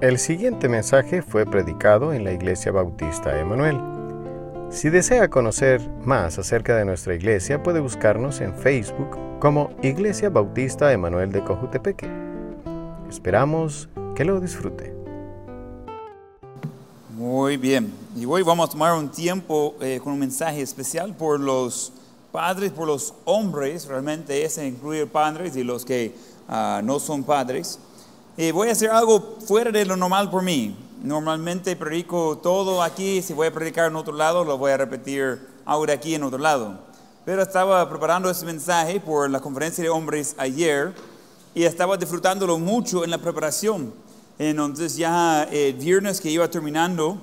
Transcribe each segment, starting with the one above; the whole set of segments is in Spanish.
El siguiente mensaje fue predicado en la Iglesia Bautista Emanuel. Si desea conocer más acerca de nuestra iglesia, puede buscarnos en Facebook como Iglesia Bautista Emanuel de Cojutepeque. Esperamos que lo disfrute. Muy bien. Y hoy vamos a tomar un tiempo eh, con un mensaje especial por los padres, por los hombres, realmente ese incluye padres y los que ah, no son padres. Eh, voy a hacer algo fuera de lo normal por mí. Normalmente predico todo aquí, si voy a predicar en otro lado, lo voy a repetir ahora aquí en otro lado. Pero estaba preparando ese mensaje por la conferencia de hombres ayer y estaba disfrutándolo mucho en la preparación. Entonces ya el eh, viernes que iba terminando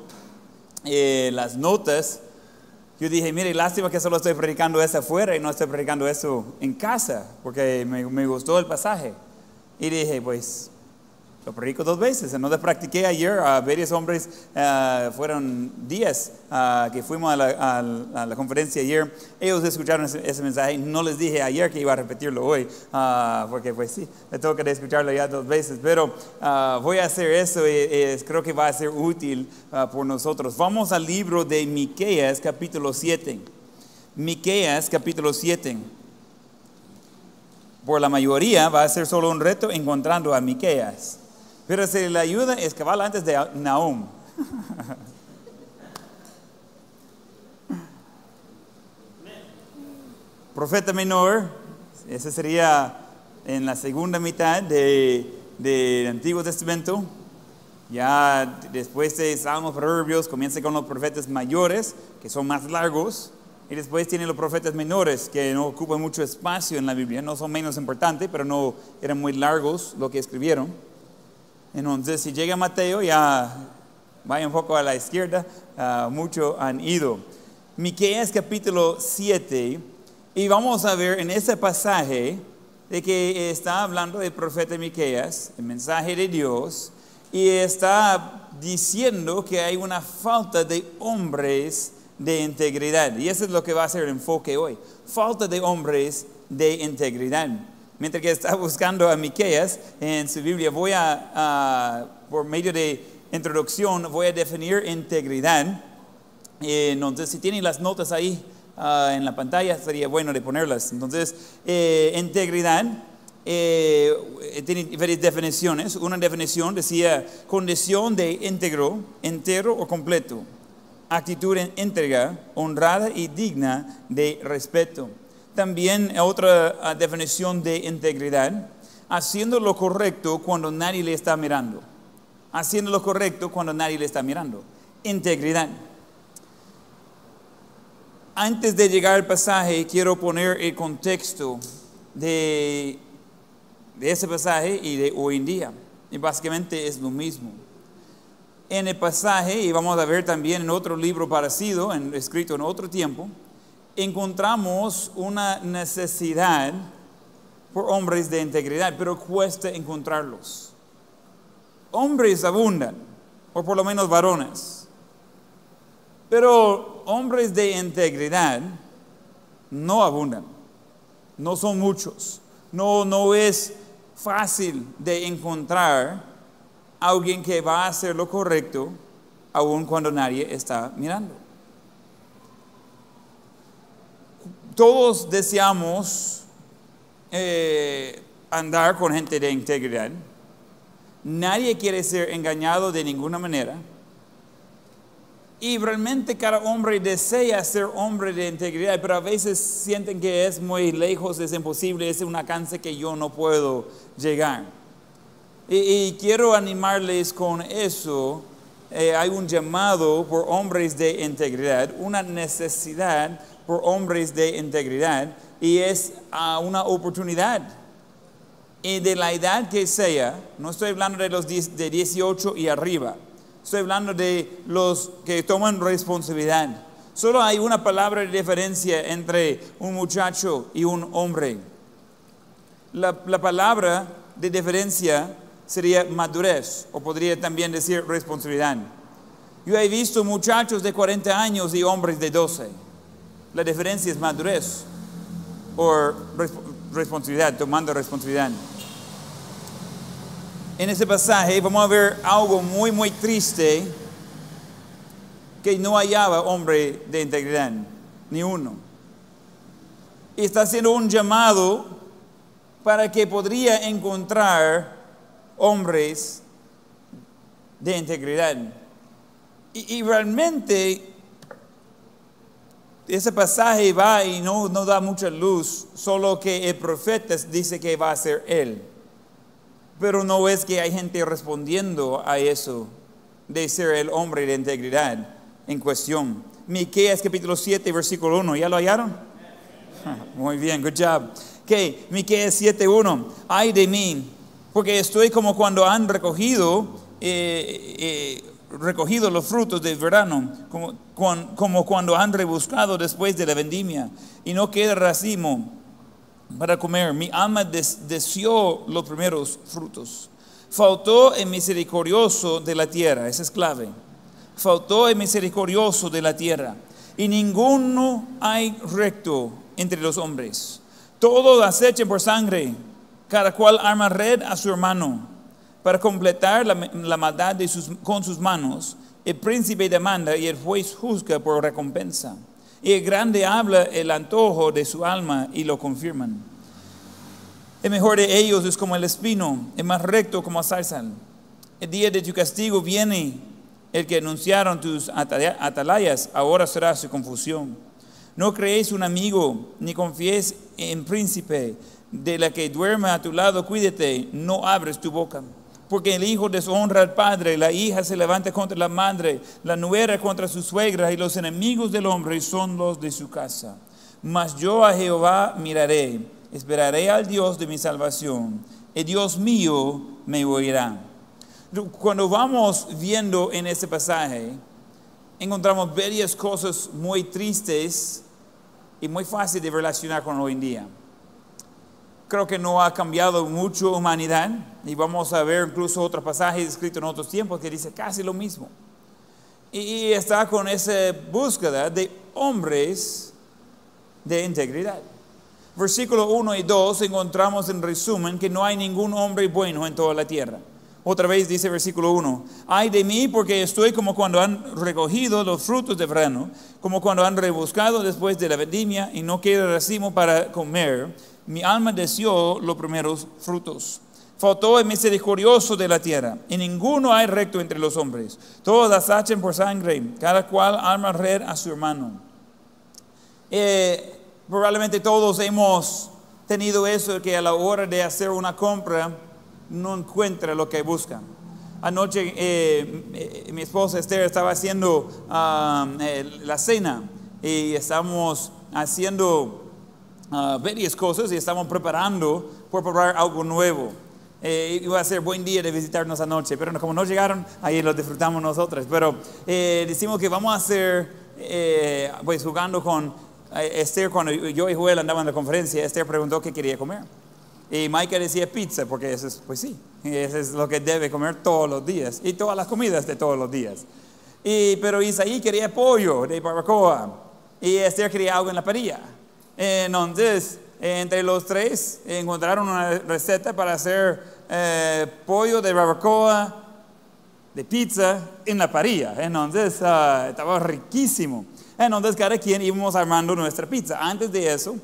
eh, las notas, yo dije, mire, lástima que solo estoy predicando eso afuera y no estoy predicando eso en casa, porque me, me gustó el pasaje. Y dije, pues lo predico dos veces. No te practiqué ayer a varios hombres, uh, fueron días uh, que fuimos a la, a, la, conferencia ayer. Ellos escucharon ese, mensaje. No les dije ayer que iba a repetirlo hoy, uh, porque pues sí, me que escucharlo ya dos veces. Pero voy a hacer eso y, creo que va a ser útil por nosotros. Vamos al libro de Miqueas, capítulo 7. Miqueas, capítulo 7 por la mayoría va a ser solo un reto encontrando a Miqueas. Pero si le ayuda es que antes de Nahum. Profeta menor, ese sería en la segunda mitad del de Antiguo Testamento. Ya después de Salmos, Proverbios, comienza con los profetas mayores, que son más largos. Y después tiene los profetas menores, que no ocupan mucho espacio en la Biblia. No son menos importantes, pero no eran muy largos lo que escribieron. Entonces, si llega Mateo, ya vaya un poco a la izquierda, uh, muchos han ido. Miqueas capítulo 7, y vamos a ver en ese pasaje de que está hablando del profeta Miqueas, el mensaje de Dios, y está diciendo que hay una falta de hombres de integridad. Y eso es lo que va a ser el enfoque hoy. Falta de hombres de integridad. Mientras que está buscando a Miqueas en su Biblia, voy a, por medio de introducción, voy a definir integridad. entonces, si tienen las notas ahí ah, en la pantalla, sería bueno de ponerlas. Entonces, eh, integridad eh, tiene varias definiciones. Una definición decía condición de íntegro, entero o completo. Actitud íntegra, honrada y digna de respeto. También otra ah, definición de integridad, haciendo lo correcto cuando nadie le está mirando. Haciendo lo correcto cuando nadie le está mirando. Integridad. Antes de llegar al pasaje, quiero poner el contexto de, ese pasaje y de hoy en día. Y básicamente es lo mismo. En el pasaje, y vamos a ver también en otro libro parecido, escrito en otro tiempo, encontramos una necesidad por hombres de integridad, pero cuesta encontrarlos. Hombres abundan, o por lo menos varones, pero hombres de integridad no abundan, no son muchos, no, no es fácil de encontrar alguien que va a hacer lo correcto aun cuando nadie está mirando. Todos deseamos eh, andar con gente de integridad. Nadie quiere ser engañado de ninguna manera. Y realmente cada hombre desea ser hombre de integridad, pero a veces sienten que es muy lejos, es imposible, es una alcance que yo no puedo llegar. Y, quiero animarles con eso. Eh, hay un llamado por hombres de integridad, una necesidad por hombres de integridad y es uh, una oportunidad. Y de la edad que sea, no estoy hablando de los de 18 y arriba, estoy hablando de los que toman responsabilidad. Solo hay una palabra de diferencia entre un muchacho y un hombre. La, la palabra de diferencia sería madurez, o podría también decir responsabilidad. Yo he visto muchachos de 40 años y hombres de 12 la diferencia es madurez o responsabilidad, tomando responsabilidad. en ese pasaje vamos a ver algo muy, muy triste, que no hallaba hombre de integridad, ni uno. Y está haciendo un llamado para que podría encontrar hombres de integridad. Y realmente ese pasaje va y no, no da mucha luz, solo que el profeta dice que va a ser él. Pero no es que hay gente respondiendo a eso de ser el hombre de integridad en cuestión. Miqueas capítulo 7, versículo 1, ¿ya lo hallaron? Muy bien, good job. Ok, Miqueas 7, 1, ay de mí, porque estoy como cuando han recogido eh, eh, recogido los frutos del verano, como, cuando han rebuscado después de la vendimia, y no queda racimo para comer. Mi alma deseó los primeros frutos. Faltó el misericordioso de la tierra, esa es clave. Faltó el misericordioso de la tierra. Y ninguno hay recto entre los hombres. Todos acechan por sangre, cada cual arma red a su hermano para completar la, maldad de sus, con sus manos. El príncipe demanda y el juez juzga por recompensa. Y el grande habla el antojo de su alma y lo confirman. El mejor de ellos es como el espino, el más recto como zarzal. El día de tu castigo viene el que anunciaron tus atalayas, ahora será su confusión. No creéis un amigo, ni confíes en príncipe, de la que duerme a tu lado, cuídate, no abres tu boca. Porque el hijo deshonra al padre, la hija se levanta contra la madre, la nuera contra su suegra, y los enemigos del hombre son los de su casa. Mas yo a Jehová miraré, esperaré al Dios de mi salvación, el Dios mío me oirá. Cuando vamos viendo en este pasaje, encontramos varias cosas muy tristes y muy fáciles de relacionar con hoy en día creo que no ha cambiado mucho humanidad y vamos a ver incluso otros pasajes escritos en otros tiempos que dice casi lo mismo. Y está con esa búsqueda de hombres de integridad. Versículo 1 y 2 encontramos en resumen que no hay ningún hombre bueno en toda la tierra. Otra vez dice versículo 1, ay de mí porque estoy como cuando han recogido los frutos de verano, como cuando han rebuscado después de la vendimia y no queda racimo para comer mi alma deseó los primeros frutos. Faltó el misericordioso de la tierra, y ninguno hay recto entre los hombres. Todos asachen por sangre, cada cual arma red a su hermano. Eh, probablemente todos hemos tenido eso, que a la hora de hacer una compra no encuentra lo que buscan. Anoche eh, eh, mi esposa Esther estaba haciendo ah, la cena y estamos haciendo varias cosas y estamos preparando por probar algo nuevo. Eh, iba a ser buen día de visitarnos anoche, pero como no llegaron, ahí lo disfrutamos nosotros. Pero eh, decimos que vamos a hacer, eh, pues jugando con eh, Esther, cuando yo y Joel andaban en la conferencia, Esther preguntó qué quería comer. Y Mike decía pizza, porque eso es, pues sí, eso es lo que debe comer todos los días y todas las comidas de todos los días. Y, pero Isaí quería pollo de barbacoa y Esther quería algo en la parilla. Entonces, entre los tres encontraron una receta para hacer eh, pollo de barbacoa, de pizza en la parilla. Entonces, ah, estaba riquísimo. Entonces, cada quien íbamos armando nuestra pizza. Antes de eso,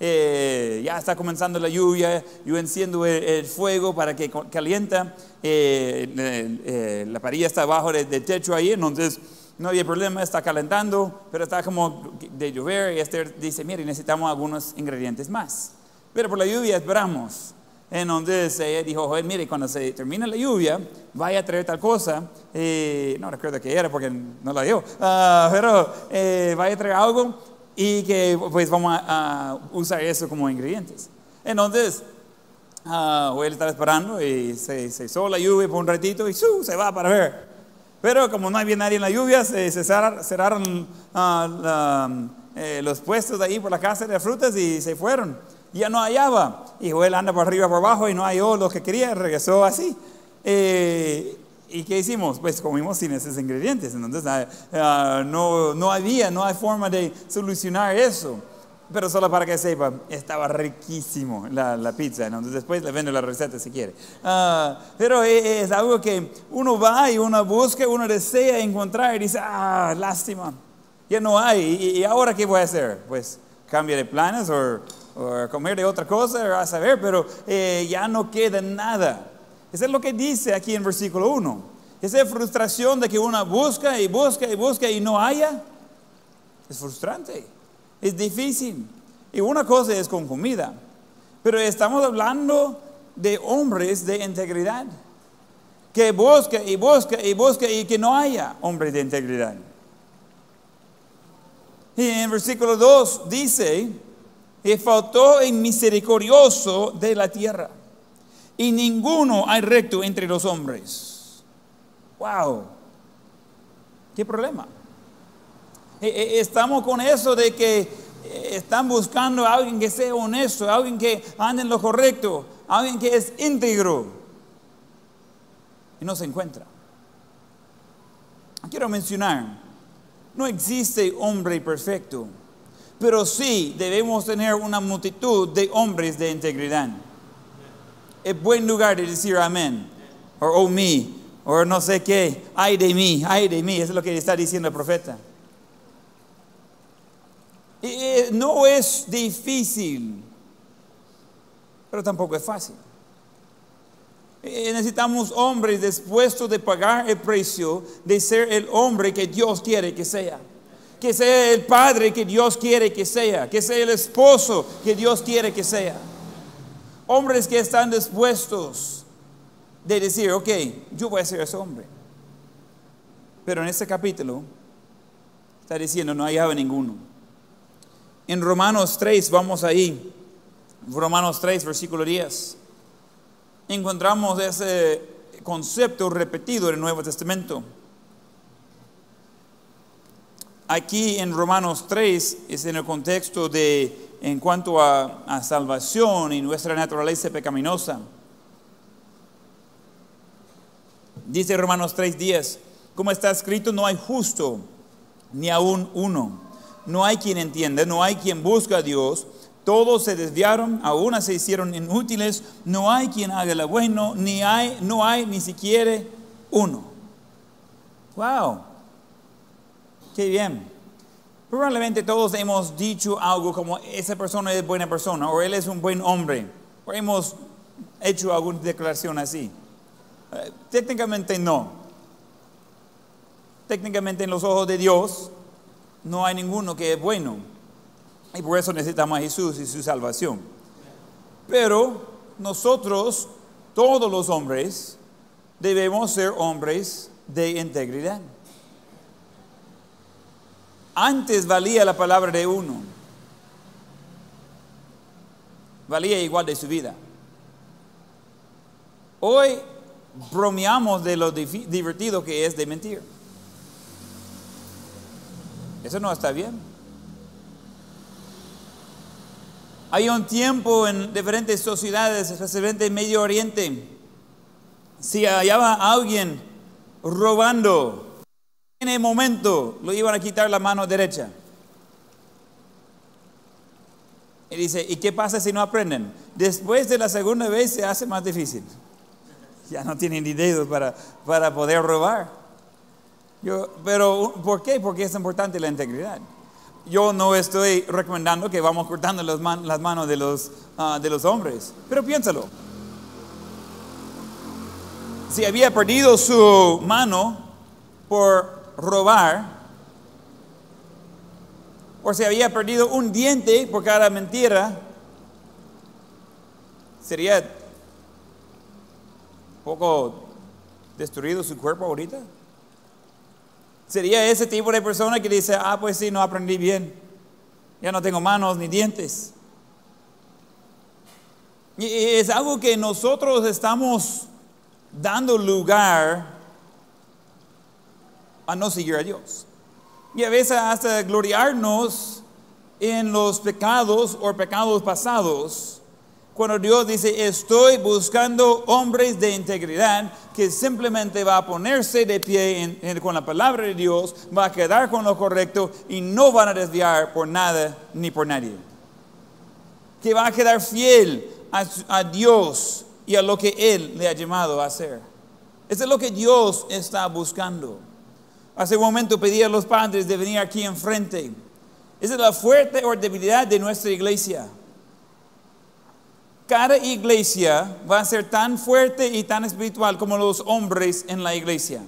eh, ya está comenzando la lluvia, yo enciendo el, fuego para que calienta, eh, la parilla está abajo del techo ahí, entonces no había problema, está calentando, pero está como de llover y Esther dice, mire, necesitamos algunos ingredientes más. Pero por la lluvia esperamos. Entonces ella dijo, mire, cuando se termine la lluvia, vaya a traer tal cosa. Eh, no recuerdo qué era porque no la dio, ah, pero eh, vaya a traer algo y que pues vamos a, usar eso como ingredientes. Entonces, uh, Joel estaba esperando y se, se hizo la lluvia por un ratito y se va para ver. Pero como no había nadie en la lluvia, se, cerraron ah, eh, los puestos de ahí por la casa de frutas y se fueron. Ya no hallaba. Y Joel anda por arriba, por abajo y no halló lo que quería, regresó así. Eh, ¿Y qué hicimos? Pues comimos sin esos ingredientes. Entonces ah, no, no había, no hay forma de solucionar eso. Pero solo para que sepa, estaba riquísimo la, la pizza, ¿no? Entonces después le vendo la receta si quiere. Ah, pero e, es, algo que uno va y uno busca, uno desea encontrar y dice, ah, lástima, ya no hay. ¿Y, ahora qué voy a hacer? Pues cambia de planes o, comer de otra cosa, a saber, pero eh, ya no queda nada. Eso es lo que dice aquí en versículo 1. Esa frustración de que uno busca y busca y busca y no haya, es frustrante, es difícil. Y una cosa es con comida, pero estamos hablando de hombres de integridad, que busca y busca y busca y que no haya hombres de integridad. Y en versículo 2 dice, y faltó el misericordioso de la tierra, y ninguno hay recto entre los hombres. Wow, qué problema. E, e, estamos con eso de que eh, están buscando a alguien que sea honesto, alguien que ande en lo correcto, alguien que es íntegro. Y no se encuentra. Quiero mencionar, no existe hombre perfecto, pero sí debemos tener una multitud de hombres de integridad. Es buen lugar de decir amén o oh me o no sé qué, ay de mí, ay de mí, es lo que está diciendo el profeta. Y no es difícil, pero tampoco es fácil. necesitamos hombres dispuestos de pagar el precio de ser el hombre que Dios quiere que sea. Que sea el padre que Dios quiere que sea. Que sea el esposo que Dios quiere que sea. Hombres que están dispuestos de decir, ok, yo voy a ser ese hombre. Pero en este capítulo está diciendo, no hallaba ninguno. En Romanos 3, vamos ahí, Romanos 3, versículo 10, encontramos ese concepto repetido en el Nuevo Testamento. Aquí en Romanos 3 es en el contexto de, en cuanto a, a salvación y nuestra naturaleza pecaminosa. Dice Romanos 3:10, como está escrito, no hay justo, ni aún uno. No hay quien entienda, no hay quien busca a Dios. Todos se desviaron, aún se hicieron inútiles. No hay quien haga lo bueno, ni hay, no hay ni siquiera uno. Wow, qué bien. Probablemente todos hemos dicho algo como esa persona es buena persona o él es un buen hombre. O hemos hecho alguna declaración así. Eh, técnicamente no. Técnicamente en los ojos de Dios no hay ninguno que es bueno. Y por eso necesitamos a Jesús y su salvación. Pero nosotros, todos los hombres, debemos ser hombres de integridad. Antes valía la palabra de uno. Valía igual de su vida. Hoy bromeamos de lo divertido que es de mentir. Eso no está bien. Hay un tiempo en diferentes sociedades, especialmente en Medio Oriente, si hallaba a alguien robando, en el momento lo iban a quitar la mano derecha. Y dice, ¿y qué pasa si no aprenden? Después de la segunda vez se hace más difícil ya no tienen ni dedos para, para poder robar. Yo, pero, ¿por qué? Porque es importante la integridad. Yo no estoy recomendando que vamos cortando las, manos de los, ah, de los hombres, pero piénsalo. Si había perdido su mano por robar, o si había perdido un diente por cada mentira, sería poco destruido su cuerpo ahorita? ¿Sería ese tipo de persona que dice, ah, pues sí, no aprendí bien, ya no tengo manos ni dientes? Y es algo que nosotros estamos dando lugar a no seguir a Dios. Y a veces hasta gloriarnos en los pecados o pecados pasados cuando Dios dice, estoy buscando hombres de integridad que simplemente va a ponerse de pie con la palabra de Dios, va a quedar con lo correcto y no van a desviar por nada ni por nadie. que va a quedar fiel a, a Dios y a lo que Él le ha llamado a hacer. Eso es lo que Dios está buscando. Hace un momento pedí a los padres de venir aquí enfrente. Esa es la fuerte o debilidad de nuestra iglesia. Cada iglesia va a ser tan fuerte y tan espiritual como los hombres en la iglesia.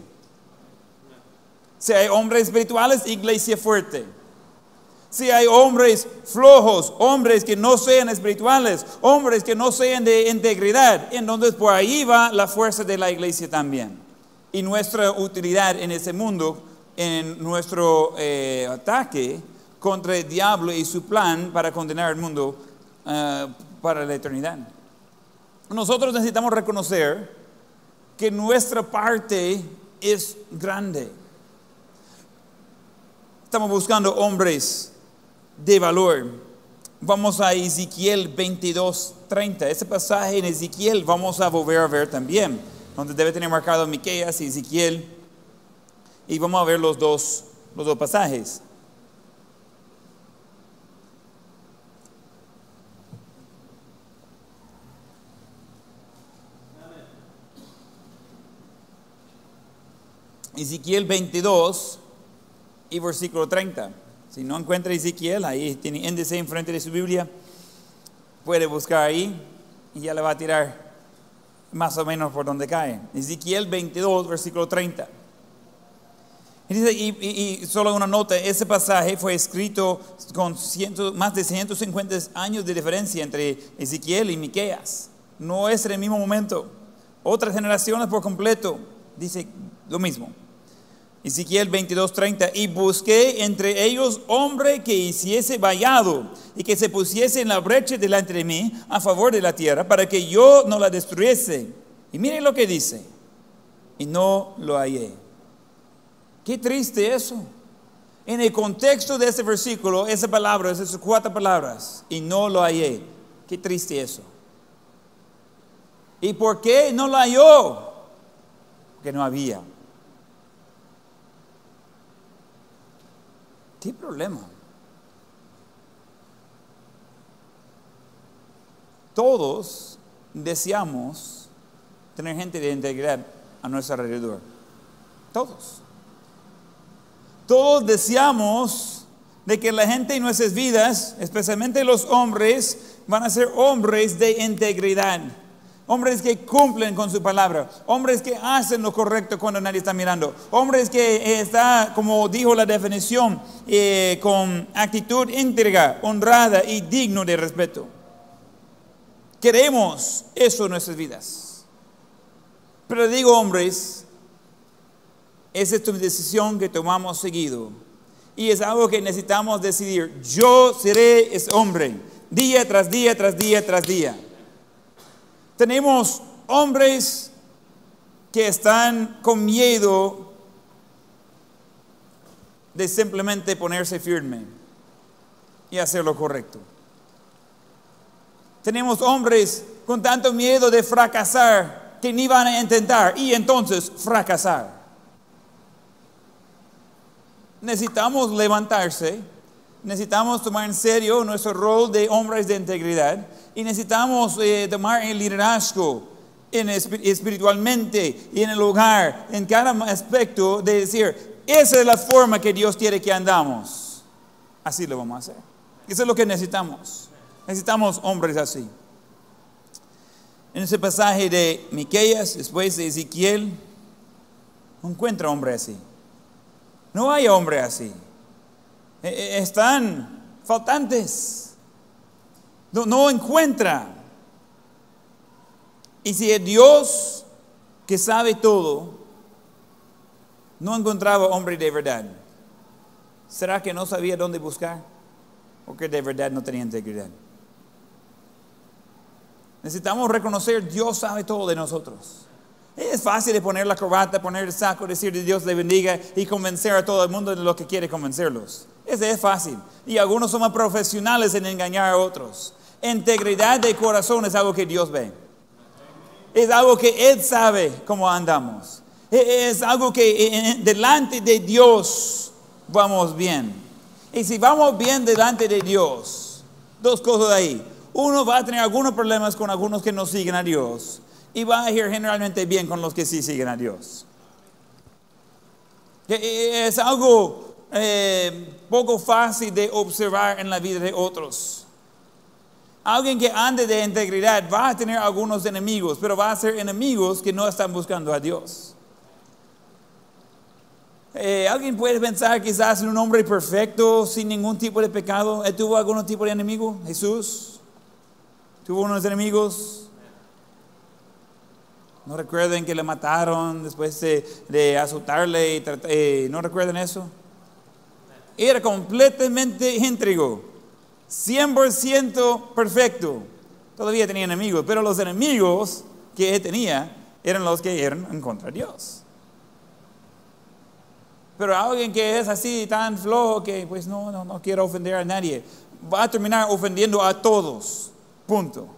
Si hay hombres espirituales, iglesia fuerte. Si hay hombres flojos, hombres que no sean espirituales, hombres que no sean de integridad, entonces por ahí va la fuerza de la iglesia también. Y nuestra utilidad en ese mundo, en nuestro eh, ataque contra el diablo y su plan para condenar el mundo eh, para la eternidad. Nosotros necesitamos reconocer que nuestra parte es grande. Estamos buscando hombres de valor. Vamos a Ezequiel 22, 30. Ese pasaje en Ezequiel vamos a volver a ver también, donde debe tener marcado Miqueas y Ezequiel. Y vamos a ver los dos, los dos pasajes. Ezequiel 22 y versículo 30. Si no encuentra Ezequiel, ahí tiene índice enfrente de su Biblia, puede buscar ahí y ya le va a tirar más o menos por donde cae. Ezequiel 22, versículo 30. Y, dice, y- solo una nota, ese pasaje fue escrito con ciento- más de 150 años de diferencia entre Ezequiel y Miqueas. No es en el mismo momento. Otras generaciones por completo dice lo mismo. Ezequiel 22:30, y busqué entre ellos hombre que hiciese vallado y que se pusiese en la brecha delante de mí a favor de la tierra para que yo no la destruyese. Y miren lo que dice, y no lo hallé. Qué triste eso. En el contexto de ese versículo, esa palabra, esas cuatro palabras, y no lo hallé. Qué triste eso. ¿Y por qué no lo halló? Porque no había. ¿Qué problema? Todos deseamos tener gente de integridad a nuestro alrededor. Todos. Todos deseamos de que la gente en nuestras vidas, especialmente los hombres, van a ser hombres de integridad. Hombres que cumplen con su palabra. Hombres que hacen lo correcto cuando nadie está mirando. Hombres que eh, está, como dijo la definición, eh, con actitud íntegra, honrada y digno de respeto. Queremos eso en nuestras vidas. Pero digo, hombres, esa es tu decisión que tomamos seguido. Y es algo que necesitamos decidir. Yo seré ese hombre, día tras día, tras día, tras día. Tenemos hombres que están con miedo de simplemente ponerse firme y hacer lo correcto. Tenemos hombres con tanto miedo de fracasar que ni van a intentar y entonces fracasar. Necesitamos levantarse, necesitamos tomar en serio nuestro rol de hombres de integridad y necesitamos eh, tomar el liderazgo en espi- espiritualmente y en el hogar, en cada aspecto de decir, esa es la forma que Dios quiere que andamos. Así lo vamos a hacer. Eso es lo que necesitamos. Necesitamos hombres así. En ese pasaje de Miqueas, después de Ezequiel, encuentra hombre así. No hay hombre así. E- e- Están faltantes. No, no encuentra. Y si Dios que sabe todo no encontraba hombre de verdad, ¿será que no sabía dónde buscar? ¿O que de verdad no tenía integridad? Necesitamos reconocer Dios sabe todo de nosotros. Es fácil de poner la corbata, poner el saco, decir Dios le bendiga y convencer a todo el mundo de lo que quiere convencerlos. Ese es fácil. Y algunos somos profesionales en engañar a otros. Integridad de corazón es algo que Dios ve. Es algo que Él sabe cómo andamos. E- Es algo que eh, delante de Dios vamos bien. Y si vamos bien delante de Dios, dos cosas ahí. uno va a tener algunos problemas con algunos que no siguen a Dios y va a ir generalmente bien con los que sí siguen a Dios. Que, eh, Es algo eh, poco fácil de observar en la vida de otros. Alguien que ande de integridad va a tener algunos enemigos, pero va a ser enemigos que no están buscando a Dios. Eh, Alguien puede pensar quizás en un hombre perfecto, sin ningún tipo de pecado. ¿Él tuvo algún tipo de enemigo? Jesús. ¿Tuvo unos enemigos? ¿No recuerden que le mataron después de, de azotarle? Y eh, ¿No recuerdan eso? Era completamente íntegro, 100% perfecto. Todavía tenía enemigos, pero los enemigos que tenía eran los que eran en contra de Dios. Pero alguien que es así, tan flojo, que pues no, no, no quiero ofender a nadie, va a terminar ofendiendo a todos. Punto.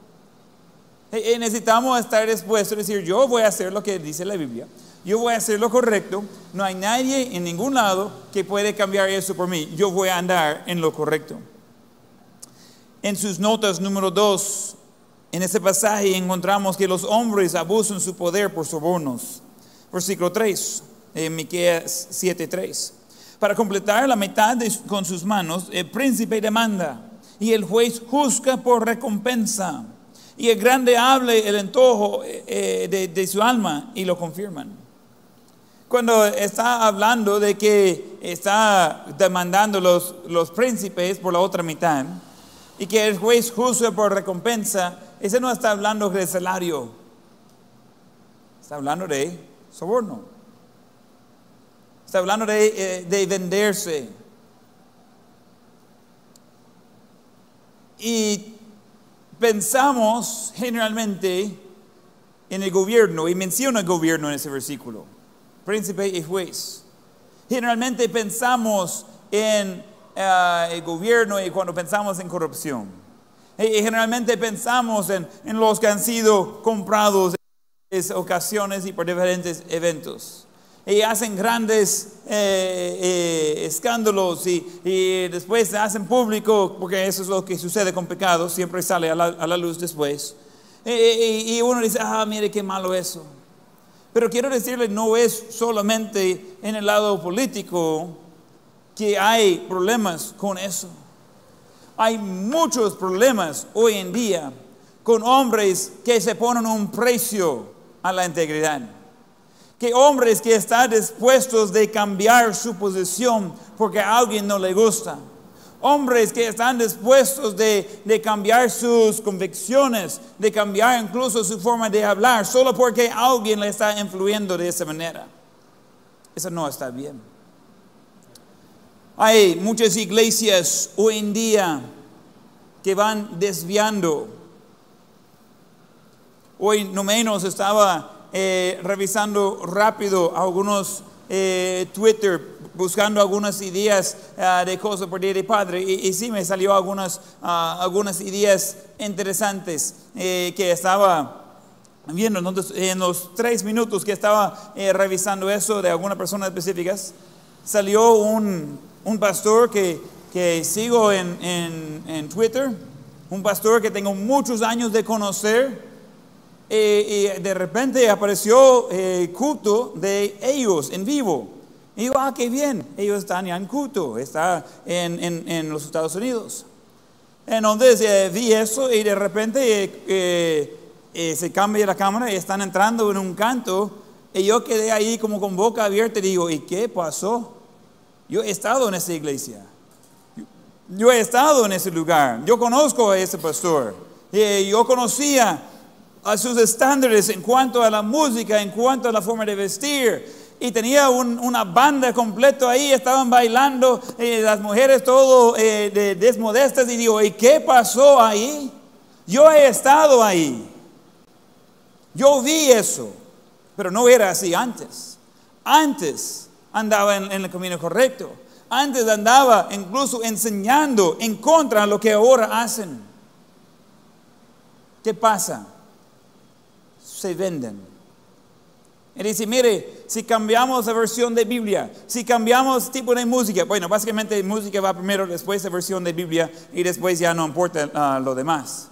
Y- y necesitamos estar dispuestos a decir, yo voy a hacer lo que dice la Biblia, yo voy a hacer lo correcto, no hay nadie en ningún lado que puede cambiar eso por mí, yo voy a andar en lo correcto. En sus notas número 2, en ese pasaje encontramos que los hombres abusan su poder por sobornos. Versículo 3, en Miqueas 7:3. Para completar la mitad de- con sus manos, el príncipe demanda y el juez juzga por recompensa. Y el grande hable el antojo eh, eh, de, su alma y lo confirman. Cuando está hablando de que está demandando los, príncipes por la otra mitad y que el juez juzga por recompensa, ese no está hablando de salario, está hablando de soborno, está hablando de, eh, de venderse. Y pensamos generalmente en el gobierno, y menciona el gobierno en ese versículo, príncipe y juez. Generalmente pensamos en eh, el gobierno y cuando pensamos en corrupción. Generalmente pensamos en, en los que han sido comprados en ocasiones y por diferentes eventos. Y hacen grandes eh, eh, escándalos y, después hacen público, porque eso es lo que sucede con pecados, siempre sale a la, luz después. Y- y uno dice, ah, mire qué malo eso. Pero quiero decirle, no es solamente en el lado político que hay problemas con eso. Hay muchos problemas hoy en día con hombres que se ponen un precio a la integridad. Que hombres que están dispuestos de cambiar su posición porque a alguien no le gusta. Hombres que están dispuestos de, de cambiar sus convicciones, de cambiar incluso su forma de hablar, solo porque alguien le está influyendo de esa manera. Eso no está bien. Hay muchas iglesias hoy en día que van desviando. Hoy no menos estaba eh, revisando rápido algunos eh, Twitter, buscando algunas ideas ah, de cosas por Día de Padre. Y, y sí me salió algunas, ah, algunas ideas interesantes eh, que estaba viendo. Entonces, en los tres minutos que estaba eh, revisando eso de algunas personas específicas, salió un, un pastor que, que sigo en, en, en Twitter, un pastor que tengo muchos años de conocer, eh, y de repente apareció el culto de ellos en vivo. Y digo, ah, qué bien, ellos están ya en culto, está en, en, en los Estados Unidos. Entonces eh, vi eso y de repente eh, eh, eh, se cambia la cámara y están entrando en un canto y yo quedé ahí como con boca abierta y digo, ¿y qué pasó? Yo he estado en esa iglesia. Yo he estado en ese lugar. Yo conozco a ese pastor. Yo conocía a sus estándares en cuanto a la música, en cuanto a la forma de vestir. Y tenía un- una banda completa ahí, estaban bailando, eh, las mujeres todo eh, de- desmodestas. Y digo, ¿y qué pasó ahí? Yo he estado ahí. Yo vi eso, pero no era así antes. Antes andaba en el camino correcto. Antes andaba incluso enseñando en contra de lo que ahora hacen. ¿Qué pasa? Se venden. Y dice, mire, si cambiamos la versión de Biblia, si cambiamos tipo de música, bueno, básicamente música va primero, después la versión de Biblia y después ya no importa ah, lo demás.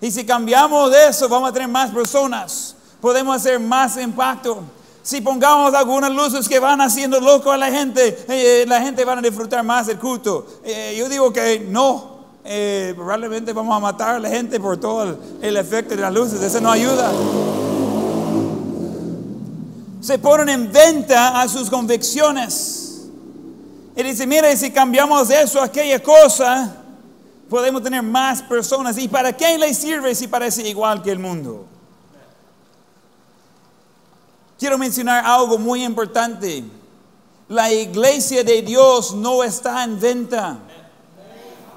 Y si cambiamos de eso, vamos a tener más personas, podemos hacer más impacto. Si pongamos algunas luces que van haciendo loco a la gente, eh, la gente va a disfrutar más el culto. Eh, yo digo que no, eh, probablemente vamos a matar a la gente por todo el, efecto de las luces, eso no ayuda. Se ponen en venta a sus convicciones. Y dice, mira, si cambiamos eso, aquella cosa, podemos tener más personas. ¿Y para qué le sirve si parece igual que el mundo? Quiero mencionar algo muy importante. La iglesia de Dios no está en venta.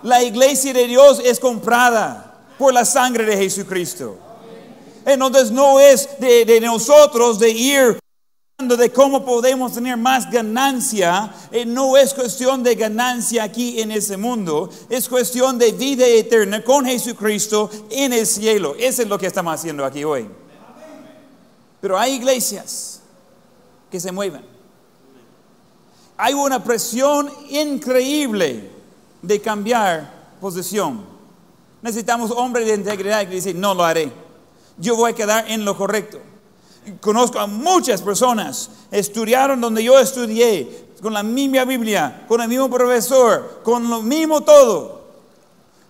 La iglesia de Dios es comprada por la sangre de Jesucristo. Entonces no es de, nosotros de ir de cómo podemos tener más ganancia, eh, no es cuestión de ganancia aquí en ese mundo, es cuestión de vida eterna con Jesucristo en el cielo. Eso es lo que estamos haciendo aquí hoy. Pero hay iglesias que se mueven. Hay una presión increíble de cambiar posición. Necesitamos hombres de integridad que dicen, no lo haré. Yo voy a quedar en lo correcto. Conozco a muchas personas, estudiaron donde yo estudié, con la misma Biblia, con el mismo profesor, con lo mismo todo,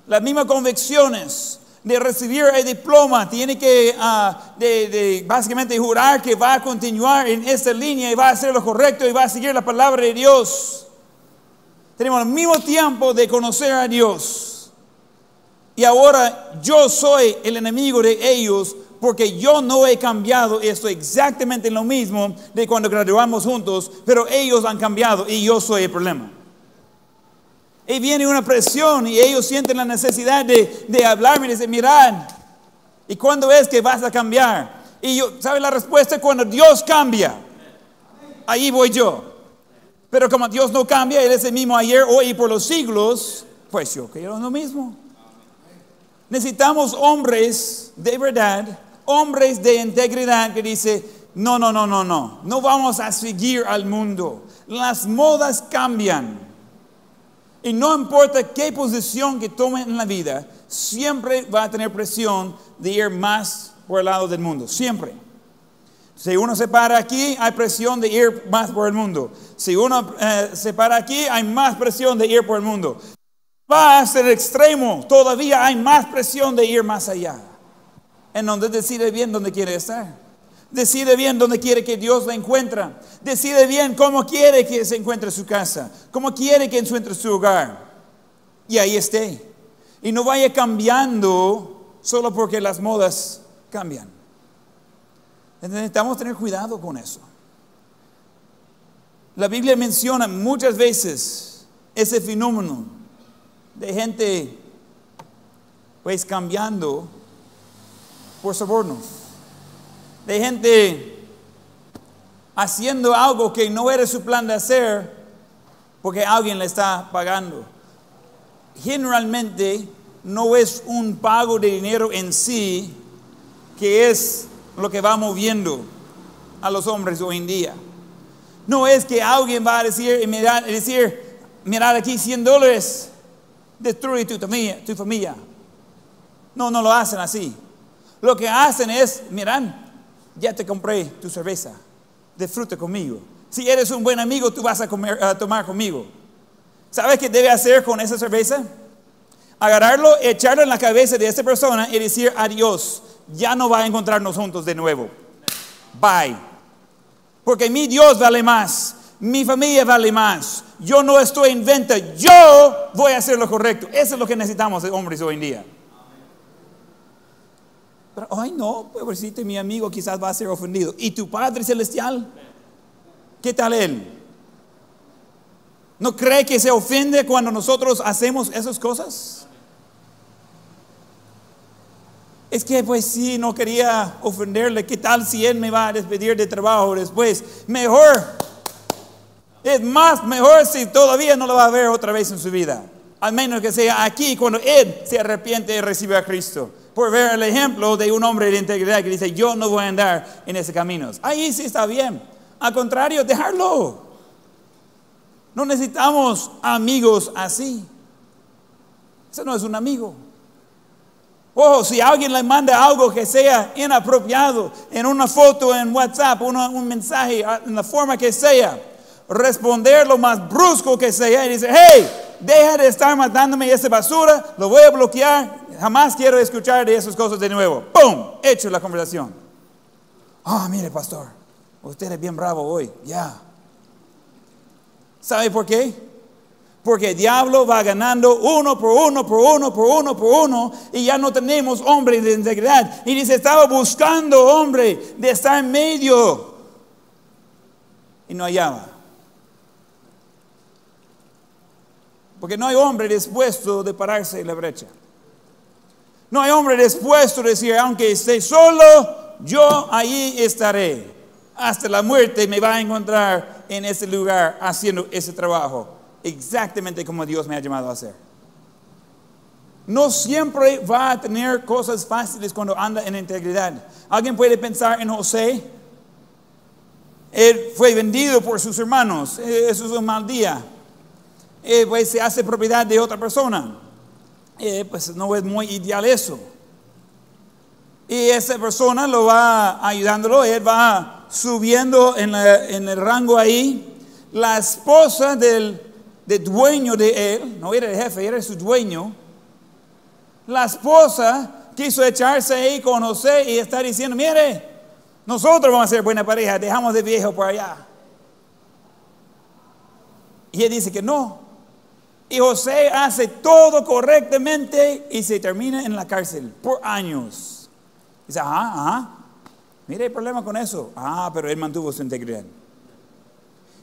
las mismas convicciones de recibir el diploma, tiene que ah, de, básicamente jurar que va a continuar en esta línea y va a hacer lo correcto y va a seguir la palabra de Dios. Tenemos el mismo tiempo de conocer a Dios. Y ahora yo soy el enemigo de ellos porque yo no he cambiado, estoy exactamente lo mismo de cuando graduamos juntos, pero ellos han cambiado y yo soy el problema. Y viene una presión y ellos sienten la necesidad de, de hablarme y decir, mirad, ¿y cuándo es que vas a cambiar? Y yo, ¿sabe la respuesta? Cuando Dios cambia, ahí voy yo. Pero como Dios no cambia, Él es el mismo ayer, hoy y por los siglos, pues yo quiero lo mismo. Necesitamos hombres de verdad hombres de integridad que dice, no, no, no, no, no, no vamos a seguir al mundo. Las modas cambian. Y no importa qué posición que tomen en la vida, siempre va a tener presión de ir más por el lado del mundo. Siempre. Si uno se para aquí, hay presión de ir más por el mundo. Si uno eh, se para aquí, hay más presión de ir por el mundo. Va a ser extremo, todavía hay más presión de ir más allá en donde decide bien dónde quiere estar. Decide bien dónde quiere que Dios la encuentre. Decide bien cómo quiere que se encuentre su casa. Cómo quiere que encuentre su hogar. Y ahí esté. Y no vaya cambiando solo porque las modas cambian. Necesitamos tener cuidado con eso. La Biblia menciona muchas veces ese fenómeno de gente pues cambiando por soborno. De gente haciendo algo que no era su plan de hacer porque alguien le está pagando. Generalmente no es un pago de dinero en sí que es lo que va moviendo a los hombres hoy en día. No es que alguien va a decir, mirar, decir, mirar aquí 100 dólares, destruye tu familia, tu familia. No, no lo hacen así. Lo que hacen es, miran, ya te compré tu cerveza, disfruta conmigo. Si eres un buen amigo, tú vas a, tomar conmigo. ¿Sabes qué debe hacer con esa cerveza? Agarrarlo, echarlo en la cabeza de esa persona y decir adiós. Ya no va a encontrarnos juntos de nuevo. Bye. Porque mi Dios vale más. Mi familia vale más. Yo no estoy en venta. Yo voy a hacer lo correcto. Eso es lo que necesitamos hombres hoy en día. Pero, ay no, pobrecito, mi amigo quizás va a ser ofendido. ¿Y tu Padre Celestial? ¿Qué tal Él? ¿No cree que se ofende cuando nosotros hacemos esas cosas? Es que pues sí, no quería ofenderle. ¿Qué tal si Él me va a despedir de trabajo después? Mejor. Es más, mejor si todavía no lo va a ver otra vez en su vida. Al menos que sea aquí cuando Él se arrepiente y recibe a Cristo por ver el ejemplo de un hombre de integridad que dice, yo no voy a andar en ese camino. Ahí sí está bien. Al contrario, dejarlo. No necesitamos amigos así. Ese no es un amigo. Ojo, si alguien le manda algo que sea inapropiado, en una foto, en WhatsApp, un mensaje, ah, en la forma que sea, responder lo más brusco que sea y dice, hey, deja de estar mandándome esa basura, lo voy a bloquear, jamás quiero escuchar de esas cosas de nuevo. ¡Pum! Hecho la conversación. Ah, mire, pastor, usted es bien bravo hoy, ya. ¿Sabe por qué? Porque el diablo va ganando uno por uno, por uno, por uno, por uno, y ya no tenemos hombre de integridad. Y dice, estaba buscando hombre de estar en medio, y no hallaba. Porque no hay hombre dispuesto de pararse en la brecha. No hay hombre dispuesto a decir, aunque esté solo, yo ahí estaré. Hasta la muerte me va a encontrar en ese lugar haciendo ese trabajo. Exactamente como Dios me ha llamado a hacer. No siempre va a tener cosas fáciles cuando anda en integridad. Alguien puede pensar en José. Él fue vendido por sus hermanos. Eh, Eso es un mal día. Eh, pues se hace propiedad de otra persona. Eh, pues no es muy ideal eso. Y esa persona lo va ayudándolo, él va subiendo en el rango ahí. La esposa del, del dueño de él, no era el jefe, era su dueño. La esposa quiso echarse ahí con José y está diciendo, mire, nosotros vamos a ser buena pareja, dejamos de viejo por allá. Y él dice que no. Y José hace todo correctamente y se termina en la cárcel por años. Dice, ajá, ajá. Mire el problema con eso. Ah, pero él mantuvo su integridad.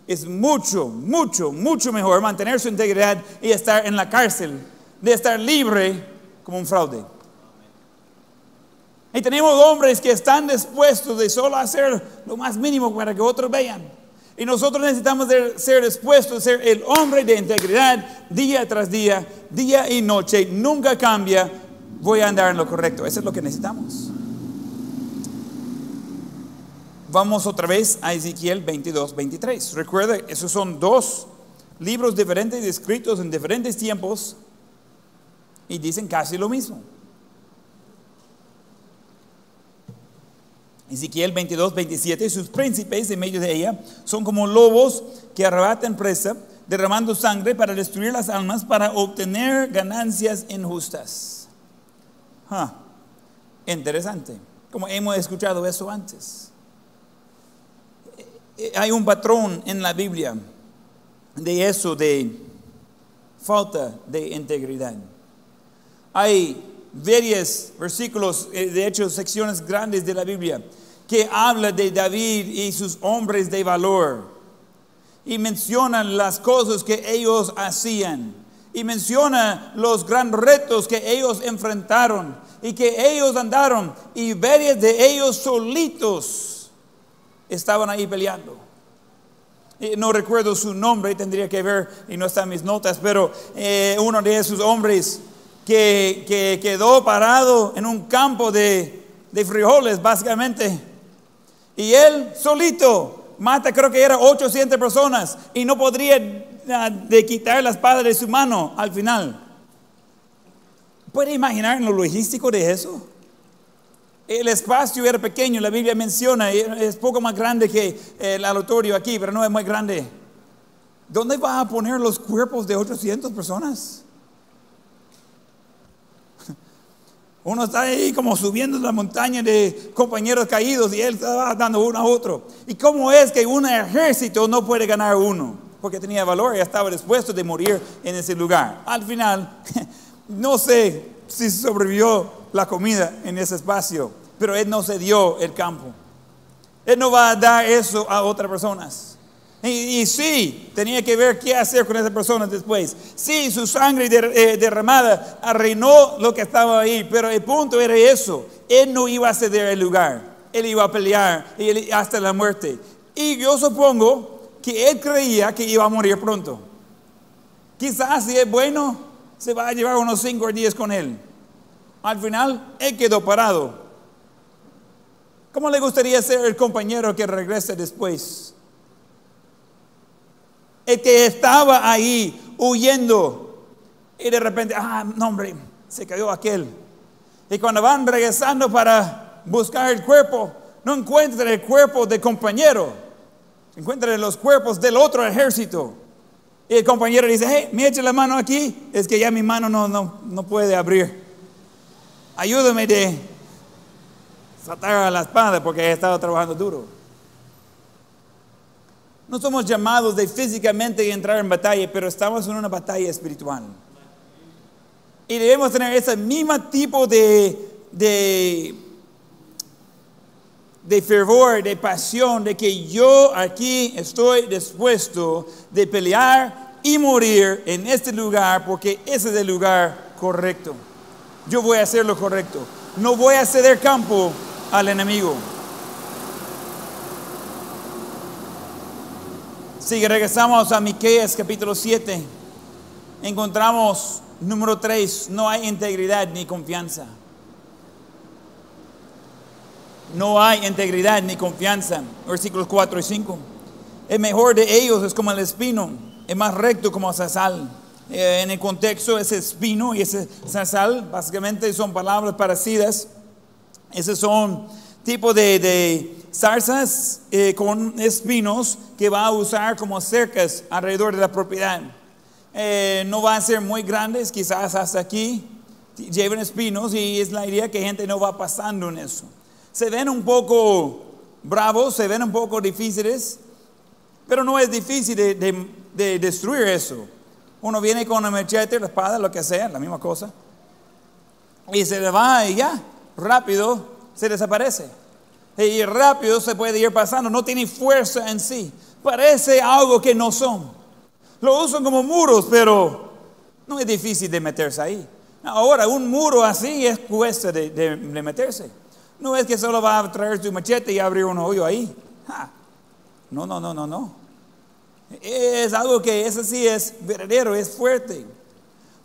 Es mucho, mucho, mucho mejor mantener su integridad y estar en la cárcel de estar libre como un fraude. Y tenemos hombres que están dispuestos de solo hacer lo más mínimo para que otros vean. Y nosotros necesitamos ser dispuestos a ser el hombre de integridad día tras día, día y noche. Nunca cambia. Voy a andar en lo correcto. Eso es lo que necesitamos. Vamos otra vez a Ezequiel 22, 23. Recuerda, esos son dos libros diferentes escritos en diferentes tiempos y dicen casi lo mismo. Ezequiel 22, 27, sus príncipes en medio de ella son como lobos que arrebatan presa, derramando sangre para destruir las almas, para obtener ganancias injustas. Ah, interesante, como hemos escuchado eso antes. Eh, Hay un patrón en la Biblia de eso, de falta de integridad. Hay varios versículos, eh, de hecho secciones grandes de la Biblia, que habla de David y sus hombres de valor. Y mencionan las cosas que ellos hacían. Y menciona los grandes retos que ellos enfrentaron. Y que ellos andaron. Y varios de ellos solitos estaban ahí peleando. No recuerdo su nombre, tendría que ver, y no está en mis notas, pero eh, uno de esos hombres que, que quedó parado en un campo de, de frijoles, básicamente. Y él solito mata, creo que era 800 personas, y no podría ah, de quitar la espada de su mano al final. ¿Puede imaginar lo logístico de eso? El espacio era pequeño, la Biblia menciona, es poco más grande que el auditorio aquí, pero no es muy grande. ¿Dónde va a poner los cuerpos de 800 personas? Uno está ahí como subiendo la montaña de compañeros caídos y él estaba dando uno a otro. ¿Y cómo es que un ejército no puede ganar uno? Porque tenía valor y estaba dispuesto de morir en ese lugar. Al final, no sé si sobrevivió la comida en ese espacio, pero él no se dio el campo. Él no va a dar eso a otras personas. Y, y sí, tenía que ver qué hacer con esas personas después. Sí, su sangre der- eh, derramada arruinó lo que estaba ahí, pero el punto era eso. Él no iba a ceder el lugar. Él iba a pelear y él- hasta la muerte. Y yo supongo que él creía que iba a morir pronto. Quizás si es bueno, se va a llevar unos cinco días con él. Al final, él quedó parado. ¿Cómo le gustaría ser el compañero que regrese después? El que estaba ahí huyendo y de repente, ah, no hombre, se cayó aquel. Y cuando van regresando para buscar el cuerpo, no encuentran el cuerpo del compañero, encuentran los cuerpos del otro ejército. Y el compañero dice, hey, me echa la mano aquí, es que ya mi mano no, no, no puede abrir. Ayúdame de saltar a la espada porque he estado trabajando duro. No somos llamados de físicamente entrar en batalla, pero estamos en una batalla espiritual. Y debemos tener ese mismo tipo de, de, de fervor, de pasión, de que yo aquí estoy dispuesto de pelear y morir en este lugar porque ese es el lugar correcto. Yo voy a hacer lo correcto. No voy a ceder campo al enemigo. Si regresamos a Miqueas capítulo 7, encontramos número 3, no hay integridad ni confianza. No hay integridad ni confianza. Versículos 4 y 5. El mejor de ellos es como el espino, es más recto como sal. Eh, en el contexto, ese espino y ese sal básicamente son palabras parecidas. Esos son tipo de, de zarzas eh, con espinos que va a usar como cercas alrededor de la propiedad. Eh, no van a ser muy grandes, quizás hasta aquí lleven espinos y es la idea que gente no va pasando en eso. Se ven un poco bravos, se ven un poco difíciles, pero no es difícil de, de destruir eso. Uno viene con una machete, la espada, lo que sea, la misma cosa, y se le va y ya, rápido se desaparece. Y rápido se puede ir pasando, no tiene fuerza en sí. Parece algo que no son. Lo usan como muros, pero no es difícil de meterse ahí. Ahora, un muro así es cuesta de, meterse. No es que solo va a traer tu machete y abrir un hoyo ahí. No, no, no, no, no. Es algo que ese sí es verdadero, es fuerte.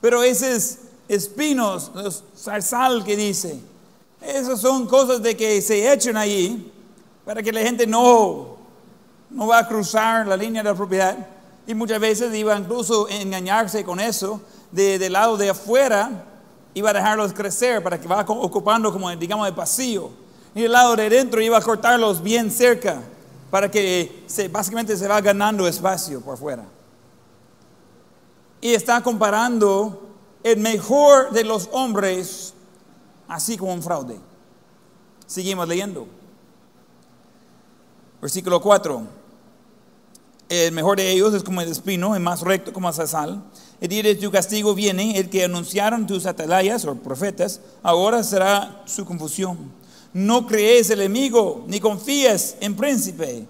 Pero esos espinos, los zarzal que dice, esas son cosas de que se echan allí para que la gente no, no va a cruzar la línea de la propiedad. Y muchas veces iba incluso a engañarse con eso. De, del lado de afuera iba a dejarlos crecer para que va ocupando como digamos el pasillo. Y del lado de dentro iba a cortarlos bien cerca para que se, básicamente se va ganando espacio por fuera. Y está comparando el mejor de los hombres así como un fraude. Seguimos leyendo. Versículo 4. El mejor de ellos es como el espino, el más recto como la sal. El día de tu castigo viene, el que anunciaron tus atalayas o profetas, ahora será su confusión. No crees el enemigo, ni confíes en príncipe.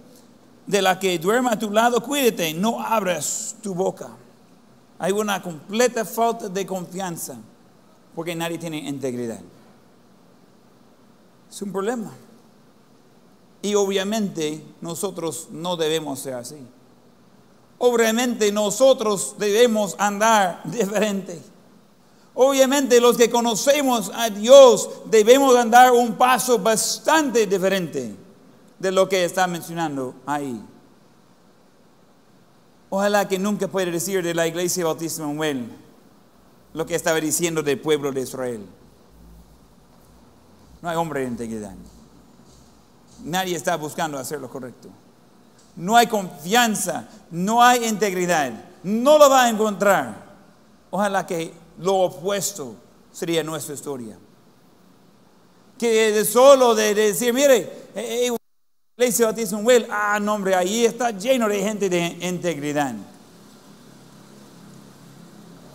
De la que duerma a tu lado, cuídate, no abras tu boca. Hay una completa falta de confianza, porque nadie tiene integridad. Es un problema. Y obviamente nosotros no debemos ser así. Obviamente nosotros debemos andar diferente. Obviamente los que conocemos a Dios debemos andar un paso bastante diferente de lo que está mencionando ahí. Ojalá que nunca pueda decir de la iglesia Bautista Manuel lo que estaba diciendo del pueblo de Israel. No hay hombre de integridad. Nadie está buscando hacer lo correcto. No hay confianza, no hay integridad. No lo va a encontrar. Ojalá que lo opuesto sería nuestra historia. Que solo de, decir, mire, eh, eh, iglesia Bautista Well, ah, no hombre, ahí está lleno de gente de integridad.